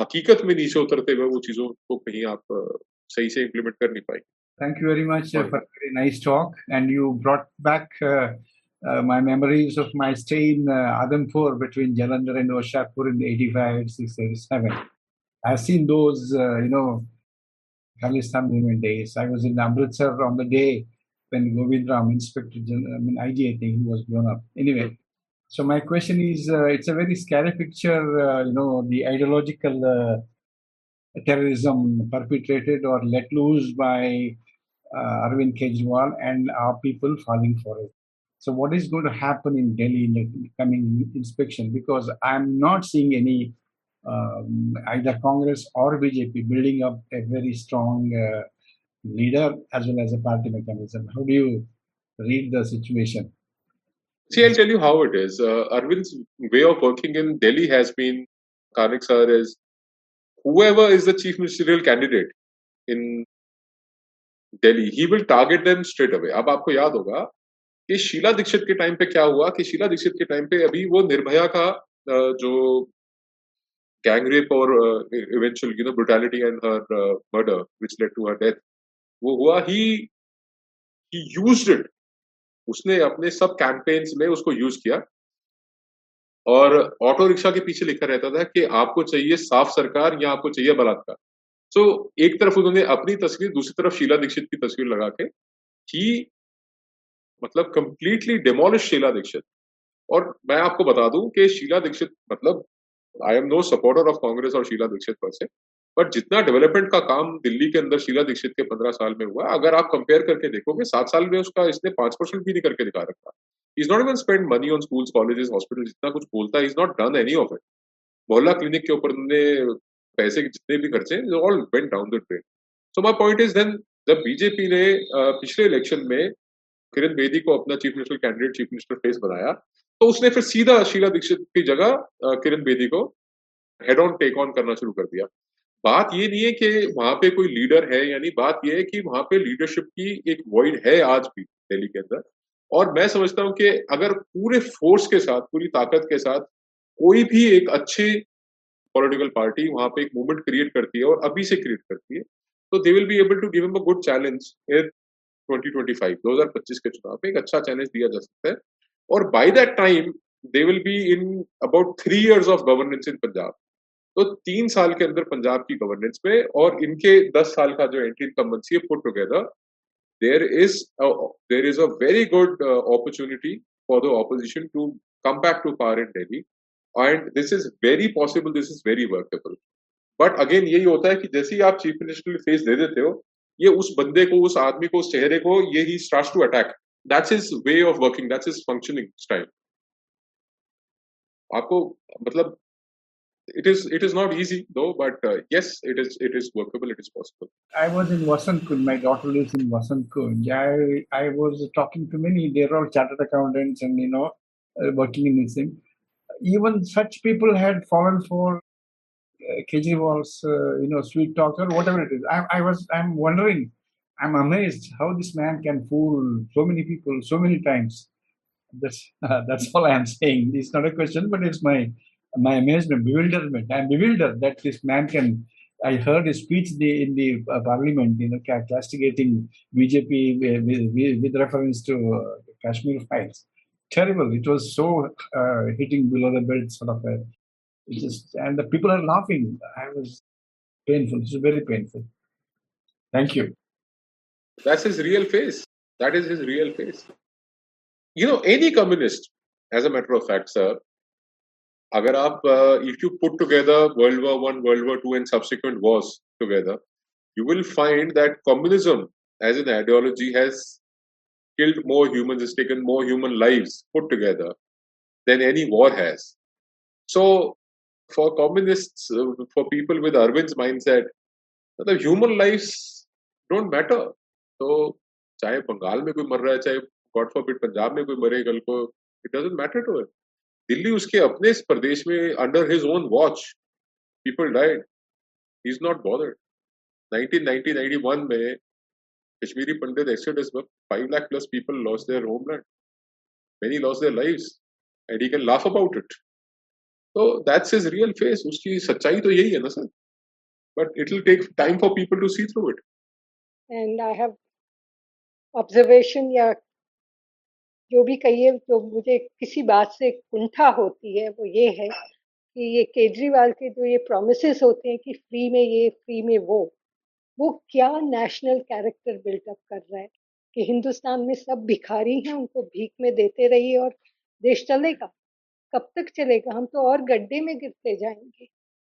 हकीकत में नीचे उतरते हुए वो चीज़ों को कहीं आप सही से इम्प्लीमेंट कर नहीं पाएँगे Thank you very much uh, for a very nice talk. And you brought back uh, uh, my memories of my stay in uh, Adampur between Jalandhar and Oshapur in 85, 86, 87. I've seen those, uh, you know, Khalistan movement days. I was in Amritsar on the day when Govind Ram, Inspector I mean IG, I think he was blown up. Anyway, so my question is, uh, it's a very scary picture, uh, you know, the ideological uh, terrorism perpetrated or let loose by uh, Arvind Kejriwal and our people falling for it. So what is going to happen in Delhi in the coming inspection? Because I'm not seeing any um, either Congress or BJP building up a very strong uh, leader as well as a party mechanism. How do you read the situation? See, I'll tell you how it is. Uh, Arvind's way of working in Delhi has been, Kanik sir, is whoever is the chief ministerial candidate in Delhi, he will target them straight away. अब आपको याद होगा कि शीला दीक्षित के time पे क्या हुआ कि शीला दीक्षित के टाइम पे अभी वो निर्भया का जो gang rape or uh, eventual you know brutality and her uh, murder which led to her death वो हुआ ही he used it. उसने अपने सब कैंपेन्स में उसको यूज़ किया। और ऑटो रिक्शा के पीछे लिखा रहता था कि आपको चाहिए साफ़ सरकार या आपको चाहिए बलात्कार। सो so, एक तरफ़ उन्होंने अपनी तस्वीर दूसरी तरफ़ शीला दीक्षित की तस्वीर लगा के ही मतलब कंप्लीटली डेमोलिश शीला दीक्षित। और मैं आपको बता दूँ कि शीला दीक्षित मतलब I am no supporter of Congress और शीला दीक्षित पर से बट जितना डेवलपमेंट का काम दिल्ली के अंदर शीला दीक्षित के पंद्रह साल में हुआ, अगर आप कंपेयर करके देखोगे, सात साल में उसका इसने पाँच परसेंट भी नहीं करके दिखा रखा। Is not even spend money on schools colleges hospital जितना कुछ बोलता है is not done any of it Mohalla clinic के ऊपर उन्होंने पैसे के जितने भी खर्चे all went down the drain so my point is then जब बीजेपी ने पिछले इलेक्शन में किरण बेदी को अपना chief minister candidate chief minister face बनाया तो उसने फिर सीधा शीला दीक्षित की जगह किरण बेदी को हेड ऑन टेक ऑन करना शुरू कर दिया। बात ये नहीं है कि वहाँ पे कोई लीडर है यानी बात ये है कि वहाँ पे लीडरशिप की एक वॉइड है आज भी दिल्ली के अंदर। और मैं समझता हूँ कि अगर पूरे फोर्स के साथ, पूरी ताकत के साथ कोई भी एक अच्छी पॉलिटिकल पार्टी वहाँ पे एक मूवमेंट क्रिएट करती है और अभी से क्रिएट करती है तो they will be able to give a good challenge in 2025 2025 के चुनाव में एक अच्छा चैलेंज दिया जा सकता है। और by that time they will be in about three years of governance in Punjab तो तीन साल के अंदर पंजाब की गवर्नेंस में और इनके दस साल का जो एंटी इनकम्बेंसी है put together there is there is a very good opportunity for the opposition to come back to power in Delhi and this is very possible this is very workable but again यही होता है कि जैसे ही आप chief minister face दे देते हो, ये उस बंदे को, उस आदमी को, उस चेहरे को, ये ही start to attack That's is way of working that's is functioning style आपको मतलब it is it is not easy though but uh, yes it is it is workable it is possible i was in vasant kunj my daughter lives in vasant kunj i i was talking to many they're all chartered accountants and you know uh, working in this thing even such people had fallen for uh, Kejriwal's, uh, you know, sweet talks or whatever it is. I, I was, I'm wondering, I'm amazed how this man can fool so many people so many times. That's uh, <laughs> that's all I'm saying. It's not a question, but it's my my amazement, bewilderment. I'm bewildered that this man can. I heard his speech in the uh, parliament, you know, castigating BJP with, with, with reference to uh, Kashmir files. Terrible. It was so uh, hitting below the belt, sort of. A, it just and the people are laughing. I was painful. This is very painful. Thank you. That's his real face. That is his real face. You know, any communist, as a matter of fact, sir, अगर आप if you put together World War One, World War Two, and subsequent wars together, you will find that communism as an ideology has killed more humans, has taken more human lives put together than any war has. So, for communists, for people with Arvind's mindset, the human lives don't matter. So, चाहे बंगाल में कोई मर रहा है चाहे God forbid Punjab में कोई मरे कल को it doesn't matter to it Delhi उसके अपने इस प्रदेश में under his own watch people died he is not bothered 1990 91 में कश्मीरी पंडित एक्सोडस में 5 lakh plus people lost their homeland many lost their lives and he can laugh about it. So that's his real face. उसकी सच्चाई तो यही है ना sir but it will take time for people to see through it. And i have observation या जो भी कहिए, जो मुझे किसी बात से कुंठा होती है, वो ये है कि ये केजरीवाल के जो ये प्रोमिस होते हैं कि फ्री में ये फ्री में वो वो क्या नेशनल कैरेक्टर बिल्टअप कर रहा है कि हिंदुस्तान में सब भिखारी हैं, उनको भीख में देते रहिए और देश चलेगा। कब तक चलेगा? हम तो और गड्ढे में गिरते जाएँगे।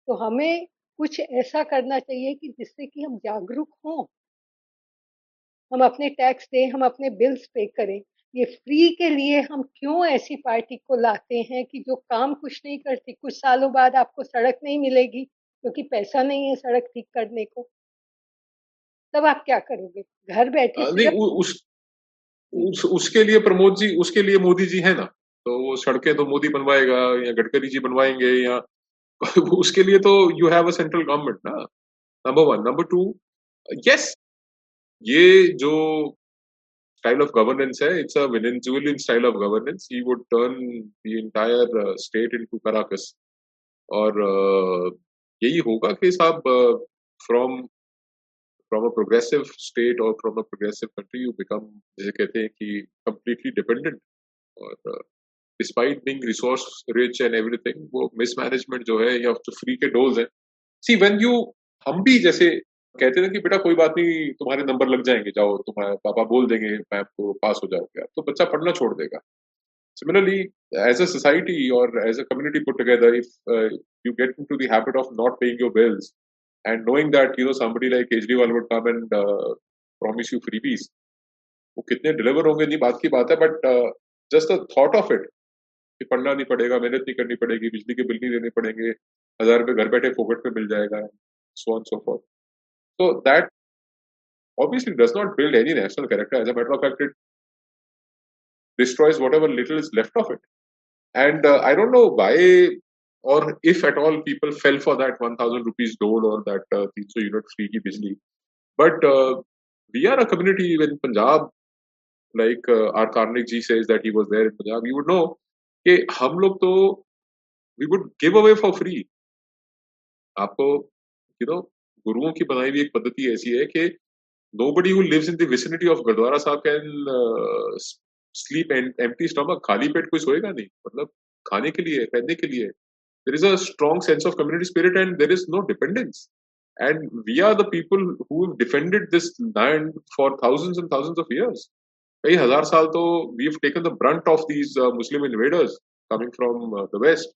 तो हमें कुछ ऐसा करना चाहिए कि जिससे कि हम जागरूक हों। हम अपने टैक्स दें हम अपने बिल्स पे करें। ये फ्री के लिए हम क्यों ऐसी पार्टी को लाते हैं कि जो काम कुछ नहीं करती कुछ सालों बाद आपको सड़क नहीं मिलेगी क्योंकि पैसा नहीं है सड़क ठीक करने को? तब आप क्या करोगे? घर बैठे नहीं उस, उस उसके लिए प्रमोद जी उसके लिए मोदी जी है ना तो वो सड़कें तो मोदी बनवाएगा या गडकरी जी बनवाएँगे या <laughs> उसके लिए तो you have a central government ना number one number two yes ये जो स्टाइल ऑफ़ गवर्नेंस है it's a Venezuelan style of. He would turn the entire uh, state into Caracas. और uh, यही होगा कि साहब from from a progressive state और from a progressive country you become जैसे कहते हैं कि कंप्लीटली डिपेंडेंट और despite being resource rich and everything वो मिसमैनेजमेंट जो है या जो फ्री के डोज है सी व्हेन यू हम भी जैसे कहते थे कि बेटा कोई बात नहीं, तुम्हारे नंबर लग जाएँगे, जाओ, तुम्हारे पापा बोल देंगे, मैं आपको पास हो जाओगे तो बच्चा पढ़ना छोड़ देगा। सिमिलरली एज अ सोसाइटी और as a community put together if you get into the habit of not paying your bills and knowing that you know somebody like Kejriwal would come and promise you freebies वो कितने deliver होंगे, नहीं, बात की बात है but just the thought of it कि पढ़ना नहीं पड़ेगा, मेहनत नहीं करनी पड़ेगी, बिजली के बिल नहीं देने पड़ेंगे, हज़ार रुपये घर बैठे फोकट पे मिल जाएगा so on so forth So that obviously does not build any national character. As a matter of fact, it destroys whatever little is left of it. And uh, I don't know why or if at all people fell for that 1000 rupees dole or that uh, 300 unit free ki bijli. But uh, we are a community in Punjab, like uh, our Karnik ji says that he was there in Punjab, you would know कि हम लोग तो we would give away for free. आपको you know गुरुओं की बनाई हुई एक पद्धति ऐसी है कि nobody who lives in the of gurdwara Sahib can sleep and empty stomach खाली पेट कोई सोएगा नहीं मतलब खाने के लिए पहनने के लिए there is a strong sense of community spirit and there is no dependence and we are the people who have defended this land for thousands and thousands of years कई हज़ार साल तो taken the brunt of these uh, muslim invaders coming from uh, the west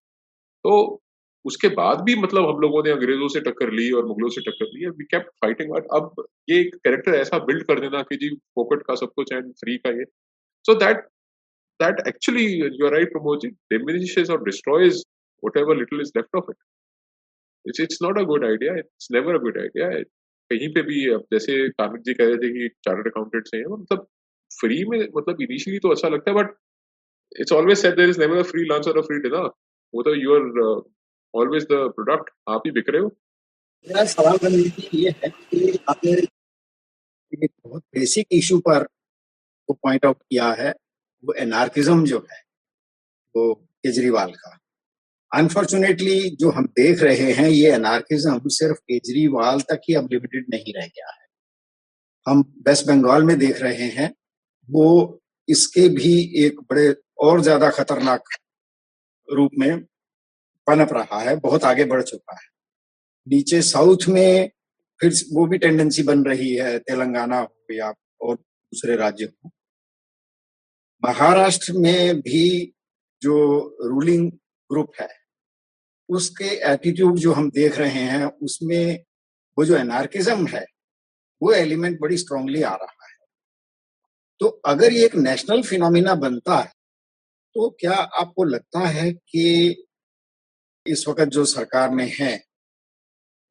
तो उसके बाद भी मतलब हम लोगों ने अंग्रेज़ों से टक्कर ली और मुगलों से टक्कर ली वी केप्ट फाइटिंग बट अब ये एक कैरेक्टर ऐसा बिल्ड कर देना कि जी पॉकेट का सब कुछ एंड फ्री का ये। So that that actually you are right Pramod ji और destroys whatever little is left of it. It's it's not a good idea. It's never a good idea. कहीं पे भी अब जैसे कामिक जी कह रहे थे कि चार्टर्ड अकाउंटेंट्स हैं मतलब फ्री में मतलब इनिशियली तो अच्छा लगता है but it's always said there is never a free lunch और अ फ्री डिनर वो तो you are always the product आप ही बिक रहे हो? मेरा सवाल ये है कि बहुत बेसिक इशू पर वो पॉइंट आउट किया है, वो एनार्किज्म जो है, वो केजरीवाल का। अनफॉर्चुनेटली जो हम देख रहे हैं, ये एनार्किज्म सिर्फ़ केजरीवाल तक ही अब लिमिटेड नहीं रह गया है। हम वेस्ट बंगाल में देख रहे हैं, वो इसके भी एक बड़े और ज़्यादा खतरनाक रूप में पनप रहा है, बहुत आगे बढ़ चुका है। नीचे साउथ में फिर वो भी टेंडेंसी बन रही है, तेलंगाना हो या और दूसरे राज्य हो। महाराष्ट्र में भी जो रूलिंग ग्रुप है, उसके एटीट्यूड जो हम देख रहे हैं, उसमें वो जो एनार्किज्म है, वो एलिमेंट बड़ी स्ट्रांगली आ रहा है। तो अगर ये एक नेशनल फिनोमिना बनता है तो क्या आपको लगता है कि इस वक्त जो सरकार में है,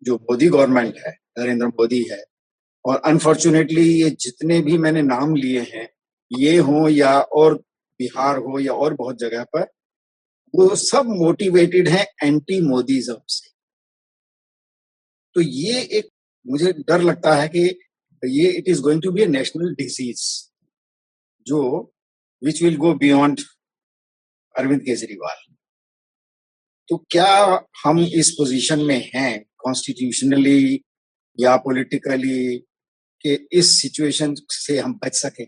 जो मोदी गवर्नमेंट है, नरेंद्र मोदी है, और अनफॉर्चुनेटली ये जितने भी मैंने नाम लिए हैं, ये हो या और बिहार हो या और बहुत जगह पर, वो सब मोटिवेटेड है एंटी मोदीज्म से। तो ये एक मुझे डर लगता है कि ये it is going to be a national disease जो which will go beyond Arvind Kejriwal. तो क्या हम इस पोजीशन में हैं कॉन्स्टिट्यूशनली या पॉलिटिकली कि इस सिचुएशन से हम बच सके?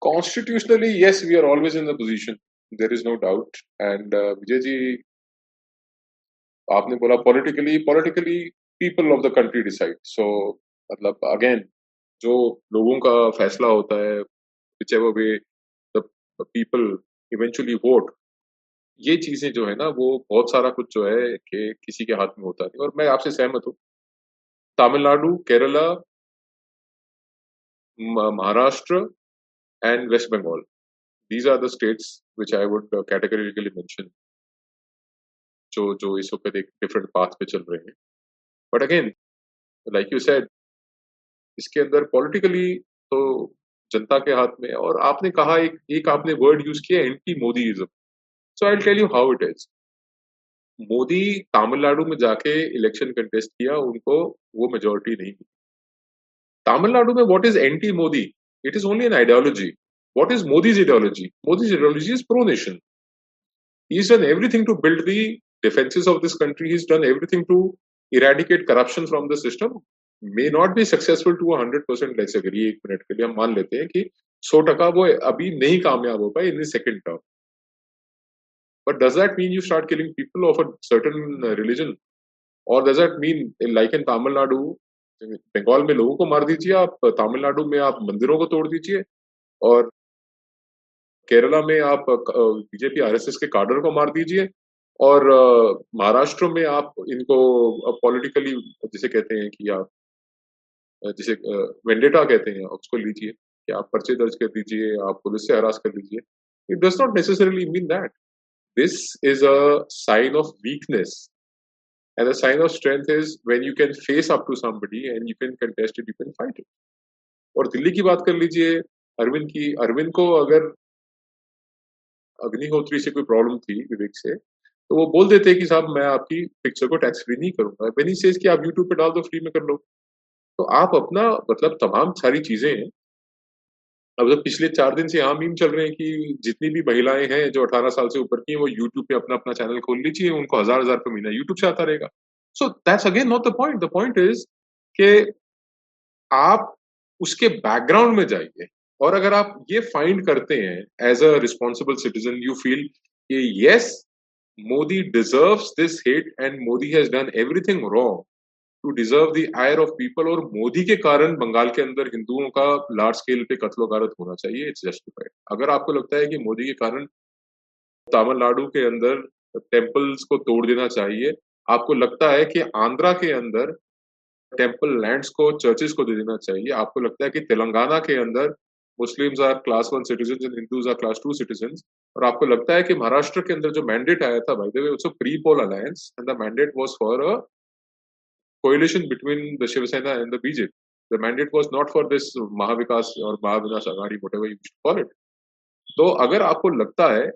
Constitutionally yes we are always in the position there is no doubt and Vijay ji आपने बोला politically politically people of the country decide so मतलब अगेन जो लोगों का फैसला होता है whichever way the people eventually vote ये चीज़ें जो है ना, वो बहुत सारा कुछ जो है कि किसी के हाथ में होता नहीं। और मैं आपसे सहमत हूँ। Tamil Nadu, Kerala Maharashtra and West Bengal these are the states which I would categorically mention, जो जो इस वक्त एक डिफरेंट पाथ पे चल रहे हैं। But again like you said इसके अंदर पॉलिटिकली तो जनता के हाथ में, और आपने कहा एक एक आपने वर्ड यूज़ किया anti Modiism so I tell you how it is Modi Tamil Nadu में जाके इलेक्शन कंटेस्ट किया, उनको वो मेजोरिटी नहीं मिली। तमिलनाडु में what is anti Modi it is only an ideology what is Modi's ideology Modi's ideology is pro nation he is done everything to build the defences of this country is done everything to eradicate corruption from the system may not be successful to hundred percent let's करिए एक minute के लिए हम मान लेते हैं कि सो टका वो अभी नहीं कामयाब हो पाए in the second term But does that mean you start killing people of a certain religion? Or does that mean, like in Tamil Nadu, Bengal में लोगों को मार दीजिए आप तमिलनाडु में आप मंदिरों को तोड़ दीजिए और केरला में आप बीजेपी आरएसएस के कार्डर को मार दीजिए और महाराष्ट्र में आप इनको पॉलिटिकली जिसे कहते हैं कि आप जिसे वेंडेटा कहते हैं उसको लीजिए कि आप पर्चे दर्ज कर दीजिए आप पुलिस से हरास कर लीजिए it does not necessarily mean that this is a sign of weakness and a sign of strength is when you can face up to somebody and you can contest it, you can fight it. और दिल्ली की बात कर लीजिए अरविंद की अरविंद को अगर अग्निहोत्री से कोई प्रॉब्लम थी विवेक से तो वो बोल देते कि साहब मैं आपकी पिक्चर को टैक्स फ्री नहीं करूँगा। बेनी सेज कि आप यूट्यूब पे डाल दो फ्री में कर लो। तो आप अपना मतलब तमाम सारी चीज़ें अब जब पिछले चार दिन से यहाँ मीम चल रहे हैं कि जितनी भी महिलाएँ हैं जो 18 साल से ऊपर की हैं, वो यूट्यूब पे अपना अपना चैनल खोल लीजिए, उनको हज़ार हज़ार रुपये महीना यूट्यूब से आता रहेगा। So that's again not the point the point is के आप उसके बैकग्राउंड में जाइए और अगर आप ये फाइंड करते हैं as a responsible citizen you feel कि yes Modi deserve this hate and Modi has done everything wrong to deserve the ire of people और मोदी के कारण बंगाल के अंदर हिंदुओं का लार्ज स्केल पे कत्लो गारत होना चाहिए इट्स जस्टिफाइड अगर आपको लगता है कि मोदी के कारण तमिलनाडु के अंदर टेम्पल्स को तोड़ देना चाहिए, आपको लगता है कि आंध्रा के अंदर टेंपल लैंड्स को चर्चेस को दे देना चाहिए, आपको लगता है कि तेलंगाना के अंदर Muslims are class one citizen Hindus are class two citizen और आपको लगता है कि महाराष्ट्र के अंदर जो मैंडेट आया था भाई वे pre poll alliance and the mandate was for a coalition between the Shiv Sena and the BJP. The mandate was not for this Mahavikas or Mahavinas Agadi, whatever you should call it. तो अगर आपको लगता है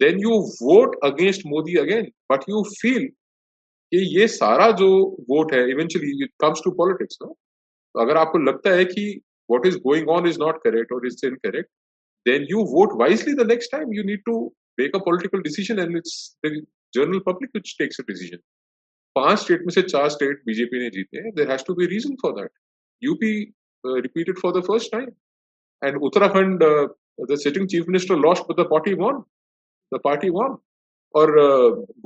then you vote against Modi again but you feel कि ये सारा जो vote है eventually it comes to politics no तो अगर आपको लगता है कि what is going on is not correct or is incorrect, then you vote wisely the next time. You need to make a political decision and it's the general public which takes a decision. पाँच state में से चार state BJP ने जीते हैं। There has to be reason for that UP repeated for the first time and Uttarakhand the sitting chief minister lost the party won the party won और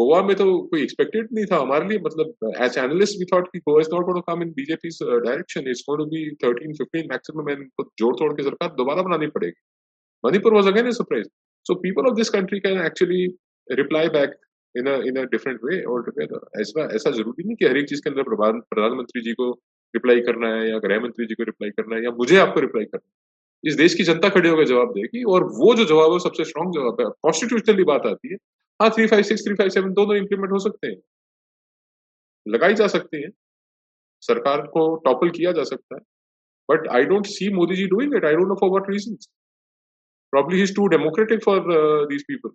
गोवा में तो कोई एक्सपेक्टेड नहीं था हमारे लिए। मतलब एज एनालिस्ट वी थॉट कि Goa is not come in BJP direction going to be 13 15 maximum and इनको जोड़ तोड़ के सरकार दोबारा बनानी पड़ेगी। Manipur was again surprise so people of this country can actually reply back in in different way altogether ऐसा ऐसा ज़रूरी नहीं कि हर एक चीज़ के अंदर प्रधानमंत्री जी को रिप्लाई करना है या गृह मंत्री जी को रिप्लाई करना है या मुझे आपको रिप्लाई करना है। इस देश की जनता खड़ी होकर जवाब देगी और वो जो जवाब है सबसे स्ट्रॉन्ग जवाब है। कॉन्स्टिट्यूशनली बात आती है। हाँ three five six three five seven दोनों इंप्लीमेंट हो सकते हैं। लगाई जा सकती है। सरकार को टॉपल किया जा सकता है। But I don't see Modi ji doing it I don't know for what reason probably is too democratic for these people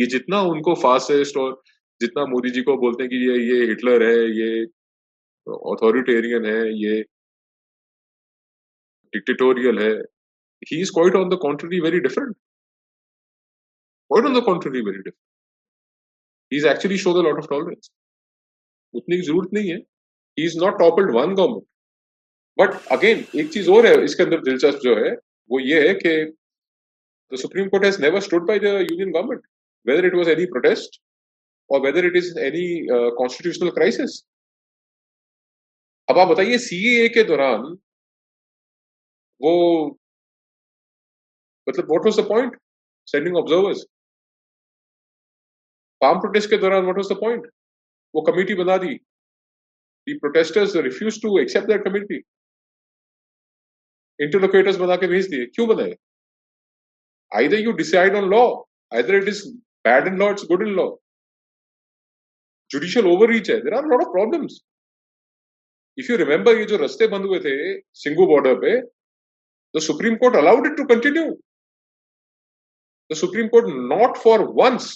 ये जितना उनको फास्टेस्ट और जितना मोदी जी को बोलते हैं कि ये ये हिटलर है ये ऑथोरिटेरियन है ये डिक्टेटोरियल है he is quite on the contrary very different quite on the the very different he is actually show the lot of tolerance उतनी की ज़रूरत नहीं है. He is not toppled one government but again एक चीज़ और है इसके अंदर दिलचस्प जो है वो ये है कि the supreme court has never stood by the union government, whether it was any protest or whether it is any uh, constitutional crisis. अब आप बताइए सीए के दौरान वो मतलब what was the point sending observers farm protest के दौरान what was the point वो कमेटी बना दी. The protesters refuse to accept that committee interlocutors बना के भेज दिए. क्यों बनाए? Either you decide on law either it is bad in law it's good in law judicial overreach है there are lot of problems if you remember ये जो रस्ते बंद हुए थे सिंगू बॉर्डर पे the supreme court allowed it to continue the supreme court not for once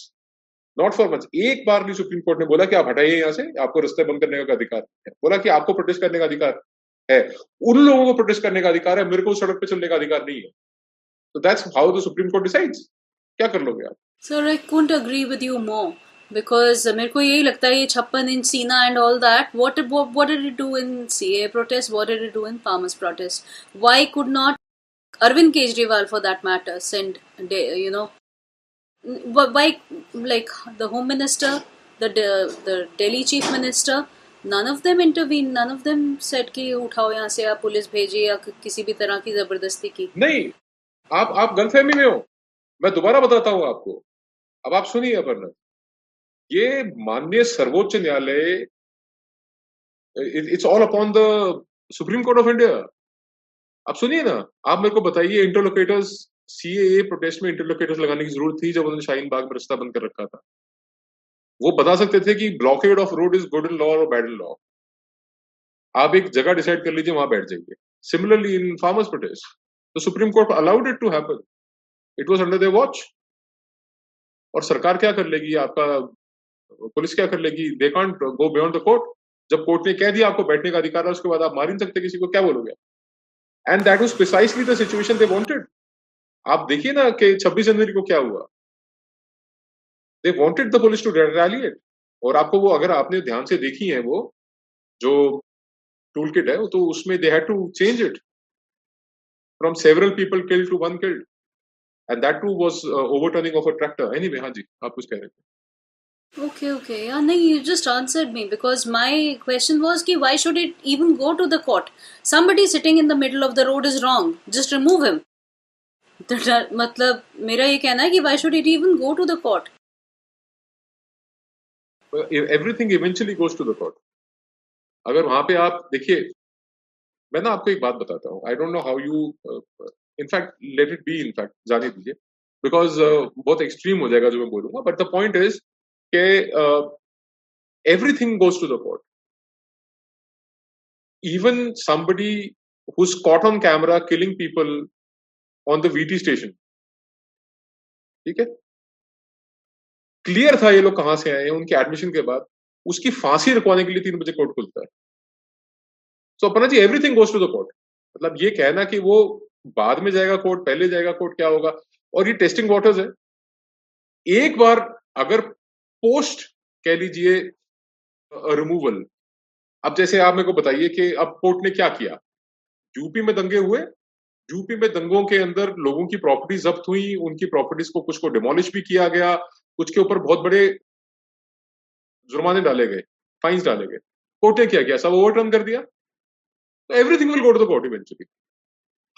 not for once एक बार भी सुप्रीम कोर्ट ने बोला कि आप हटाइए यहाँ से आपको रस्ते बंद करने का अधिकार है बोला कि आपको प्रोटेस्ट करने का अधिकार है उन लोगों को प्रोटेस्ट करने का अधिकार है मेरे को सड़क पे चलने का अधिकार नहीं है तो that's how the supreme court decides क्या कर लोगे आप sir I couldn't agree with you more because मेरे को यही लगता है ये छप्पन इंच सीना and all that what what did it do in CA protest what did it do in farmers protest why could not Arvind Kejriwal, for that matter, send you know why, like, the home minister, the the Delhi chief minister, none of them intervened, none of them said कि उठाओ यहाँ से या police भेजिए या किसी भी तरह की ज़बरदस्ती की। नहीं, आप आप गलतफहमी में हो। मैं दोबारा बताता हूँ आपको। अब आप सुनिए अपर्णा। ये माननीय सर्वोच्च न्यायालय, it's all upon the supreme court of India. आप सुनिए ना, आप मेरे को बताइए इंटरलोकेटर्स सीए प्रोटेस्ट में इंटरलोकेटर्स लगाने की ज़रूरत थी जब उन्होंने शाहीन बाग में रास्ता बंद कर रखा था। वो बता सकते थे कि blockade of road is good in law और बैड इन लॉ आप एक जगह डिसाइड कर लीजिए, वहाँ बैठ जाइए। Similarly in farmers protest the supreme court allowed it to happen it was under the watch और सरकार क्या कर लेगी? आपका पुलिस क्या कर लेगी? They can't go beyond the court जब कोर्ट ने कह दिया आपको बैठने का अधिकार है, उसके बाद आप मार नहीं सकते किसी को, क्या बोलोगे and that was precisely the situation they wanted आप देखिए ना कि 26 जनवरी को क्या हुआ? They wanted the police to retaliate और आपको वो, अगर आपने ध्यान से देखी है वो, जो टूल किट है तो उसमें they had to change it from several people killed to one killed And that too was overturning of a tractor anyway हां जी आप कुछ कह रहे थे Okay, okay. Yeah, no, you just answered me because my question was ki why should it even go to the court? Somebody sitting in the middle of the road is wrong. Just remove him. मतलब मेरा ये कहना है कि why should it even go to the court? Everything eventually goes to the court. अगर वहां पे आप देखिए मैं ना आपको एक बात बताता हूँ I don't know how you in fact let it be in fact जाने दीजिए। बिकॉज़ uh, बहुत एक्सट्रीम हो जाएगा जो मैं बोलूँगा। बट द पॉइंट इज़ के everything goes to the court even somebody who's caught on camera killing people on the VT station. ठीक है? क्लियर था ये लोग कहाँ से आए हैं उनके एडमिशन के बाद। उसकी फांसी रखवाने के लिए तीन बजे कोर्ट खुलता है। सो so, अपना जी everything goes to the court मतलब ये कहना कि वो बाद में जाएगा कोर्ट, पहले जाएगा कोर्ट, क्या होगा? और ये टेस्टिंग वाटर्स है। एक बार अगर पोस्ट कह लीजिए रिमूवल अब जैसे आप मेरे को बताइए कि अब कोर्ट ने क्या किया? यूपी में दंगे हुए, यूपी में दंगों के अंदर लोगों की प्रॉपर्टी जब्त हुई, उनकी प्रॉपर्टीज़ को कुछ को डिमोलिश भी किया गया, कुछ के ऊपर बहुत बड़े जुर्माने डाले गए फाइन्स डाले गए। कोर्ट ने क्या किया? सब ओवरटर्न कर दिया। तो everything will go to the court eventually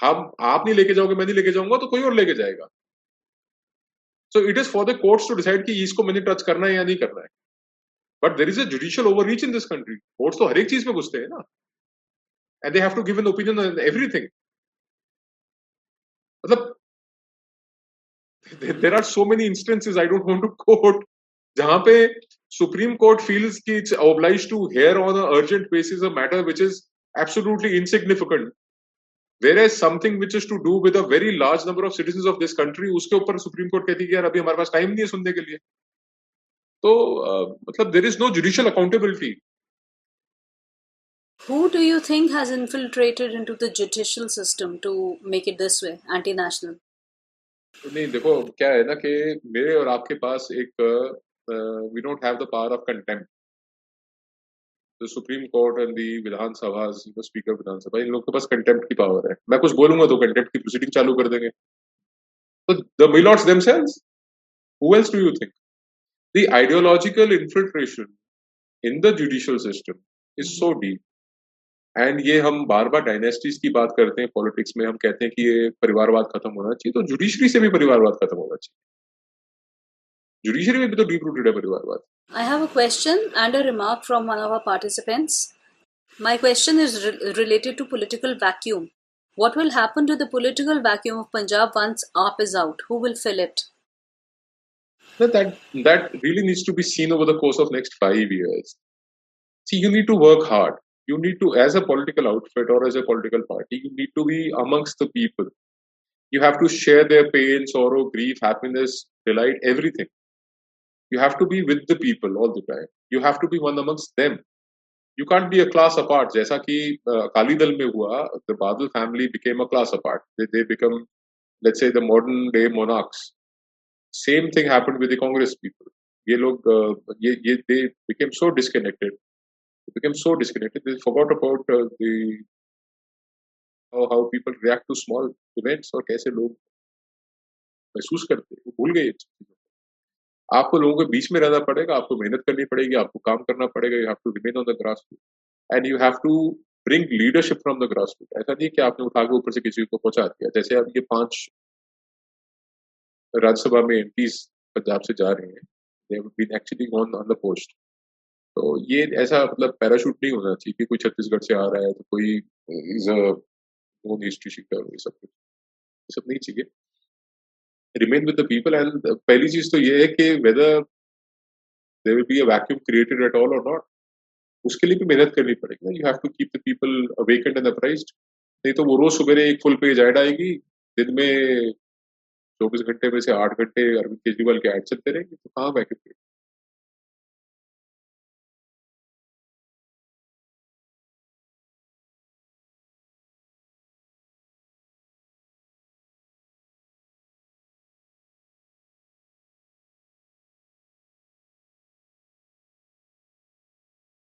हम, आप नहीं लेके जाओगे, मैं नहीं लेके जाऊँगा तो कोई और लेके जाएगा। So it is for the courts to decide कि इसको मैंने टच करना है या नहीं करना है। But there is a judicial overreach in this country courts तो हर एक चीज़ में घुसते हैं ना। And they have to give an opinion on everything मतलब there are so many instances I don't want to quote जहाँ पे सुप्रीम कोर्ट फील्स कि it's oblige to hear on urgent basis a matter which is absolutely insignificant whereas something which is to do with a very large number of citizen of this country उसके ऊपर supreme court कहती है यार अभी हमारे पास time नहीं है सुनने के लिए। तो uh, मतलब there is no judicial accountability Who do you think has infiltrated into the judicial system to make it this way, anti-national? नहीं देखो क्या है ना कि मेरे और आपके पास एक we don't have the power of contempt the supreme court and the Vidhan Sabha speaker Vidhan Sabha इन लोगों के पास कंटेम्प्ट की पावर है। मैं कुछ बोलूँगा तो कंटेम्प्ट की प्रोसीडिंग चालू कर देंगे। तो the milords themselves who else do you think? The ideological infiltration in the judicial system is so deep and ये हम बार बार डायनेस्टीज की बात करते हैं पॉलिटिक्स में हम कहते हैं कि ये परिवारवाद खत्म होना चाहिए। तो जुडिशरी से भी परिवारवाद खत्म होना चाहिए। जुडिशरी में भी तो डीप रूटेड है परिवारवाद I have a question and a remark from one of our participants. My question is re- related to political vacuum. What will happen to the political vacuum of Punjab once AAP is out? Who will fill it? But that that really needs to be seen over the course of next five years. See, you need to work hard. You need to, as a political outfit or as a political party, you need to be amongst the people. You have to share their pain, sorrow, grief, happiness, delight, everything. You have to be with the people all the time. You have to be one amongst them. You can't be a class apart. जैसा कि अकाली दल में हुआ, the Badal family became a class apart. They, they become, let's say, the modern day monarchs. Same thing happened with the Congress people. ये लोग uh, ये ये they became so disconnected. They became so disconnected. They forgot about uh, the how, how people react to small events और कैसे लोग महसूस करते हैं वो भूल गए ये चीज़ें आपको लोगों के बीच में रहना पड़ेगा, आपको मेहनत करनी पड़ेगी, आपको काम करना पड़ेगा you have to remain on the grass root and you have to bring leadership from the grass root ऐसा नहीं कि आपने उठा के ऊपर से किसी को पहुँचा दिया। जैसे अब ये पाँच राज्यसभा में एम पंजाब से जा रहे हैं been actually on on the post तो ये ऐसा मतलब पैराशूट नहीं होना चाहिए कि कोई छत्तीसगढ़ से आ रहा है तो कोई is a known history sheeter ये सब कुछ। ये सब नहीं चाहिए। Remain with the people and पहली चीज़ तो ये है कि whether there will be a vacuum created at all और नॉट उसके लिए भी मेहनत करनी पड़ेगी you have to keep the people awakened and apprised नहीं तो वो रोज सवेरे एक फुल पेज ऐड आएगी दिन में चौबीस घंटे में से आठ घंटे अरविंद केजरीवाल के ऐड चलते रहेंगे तो कहाँ वैक्यूम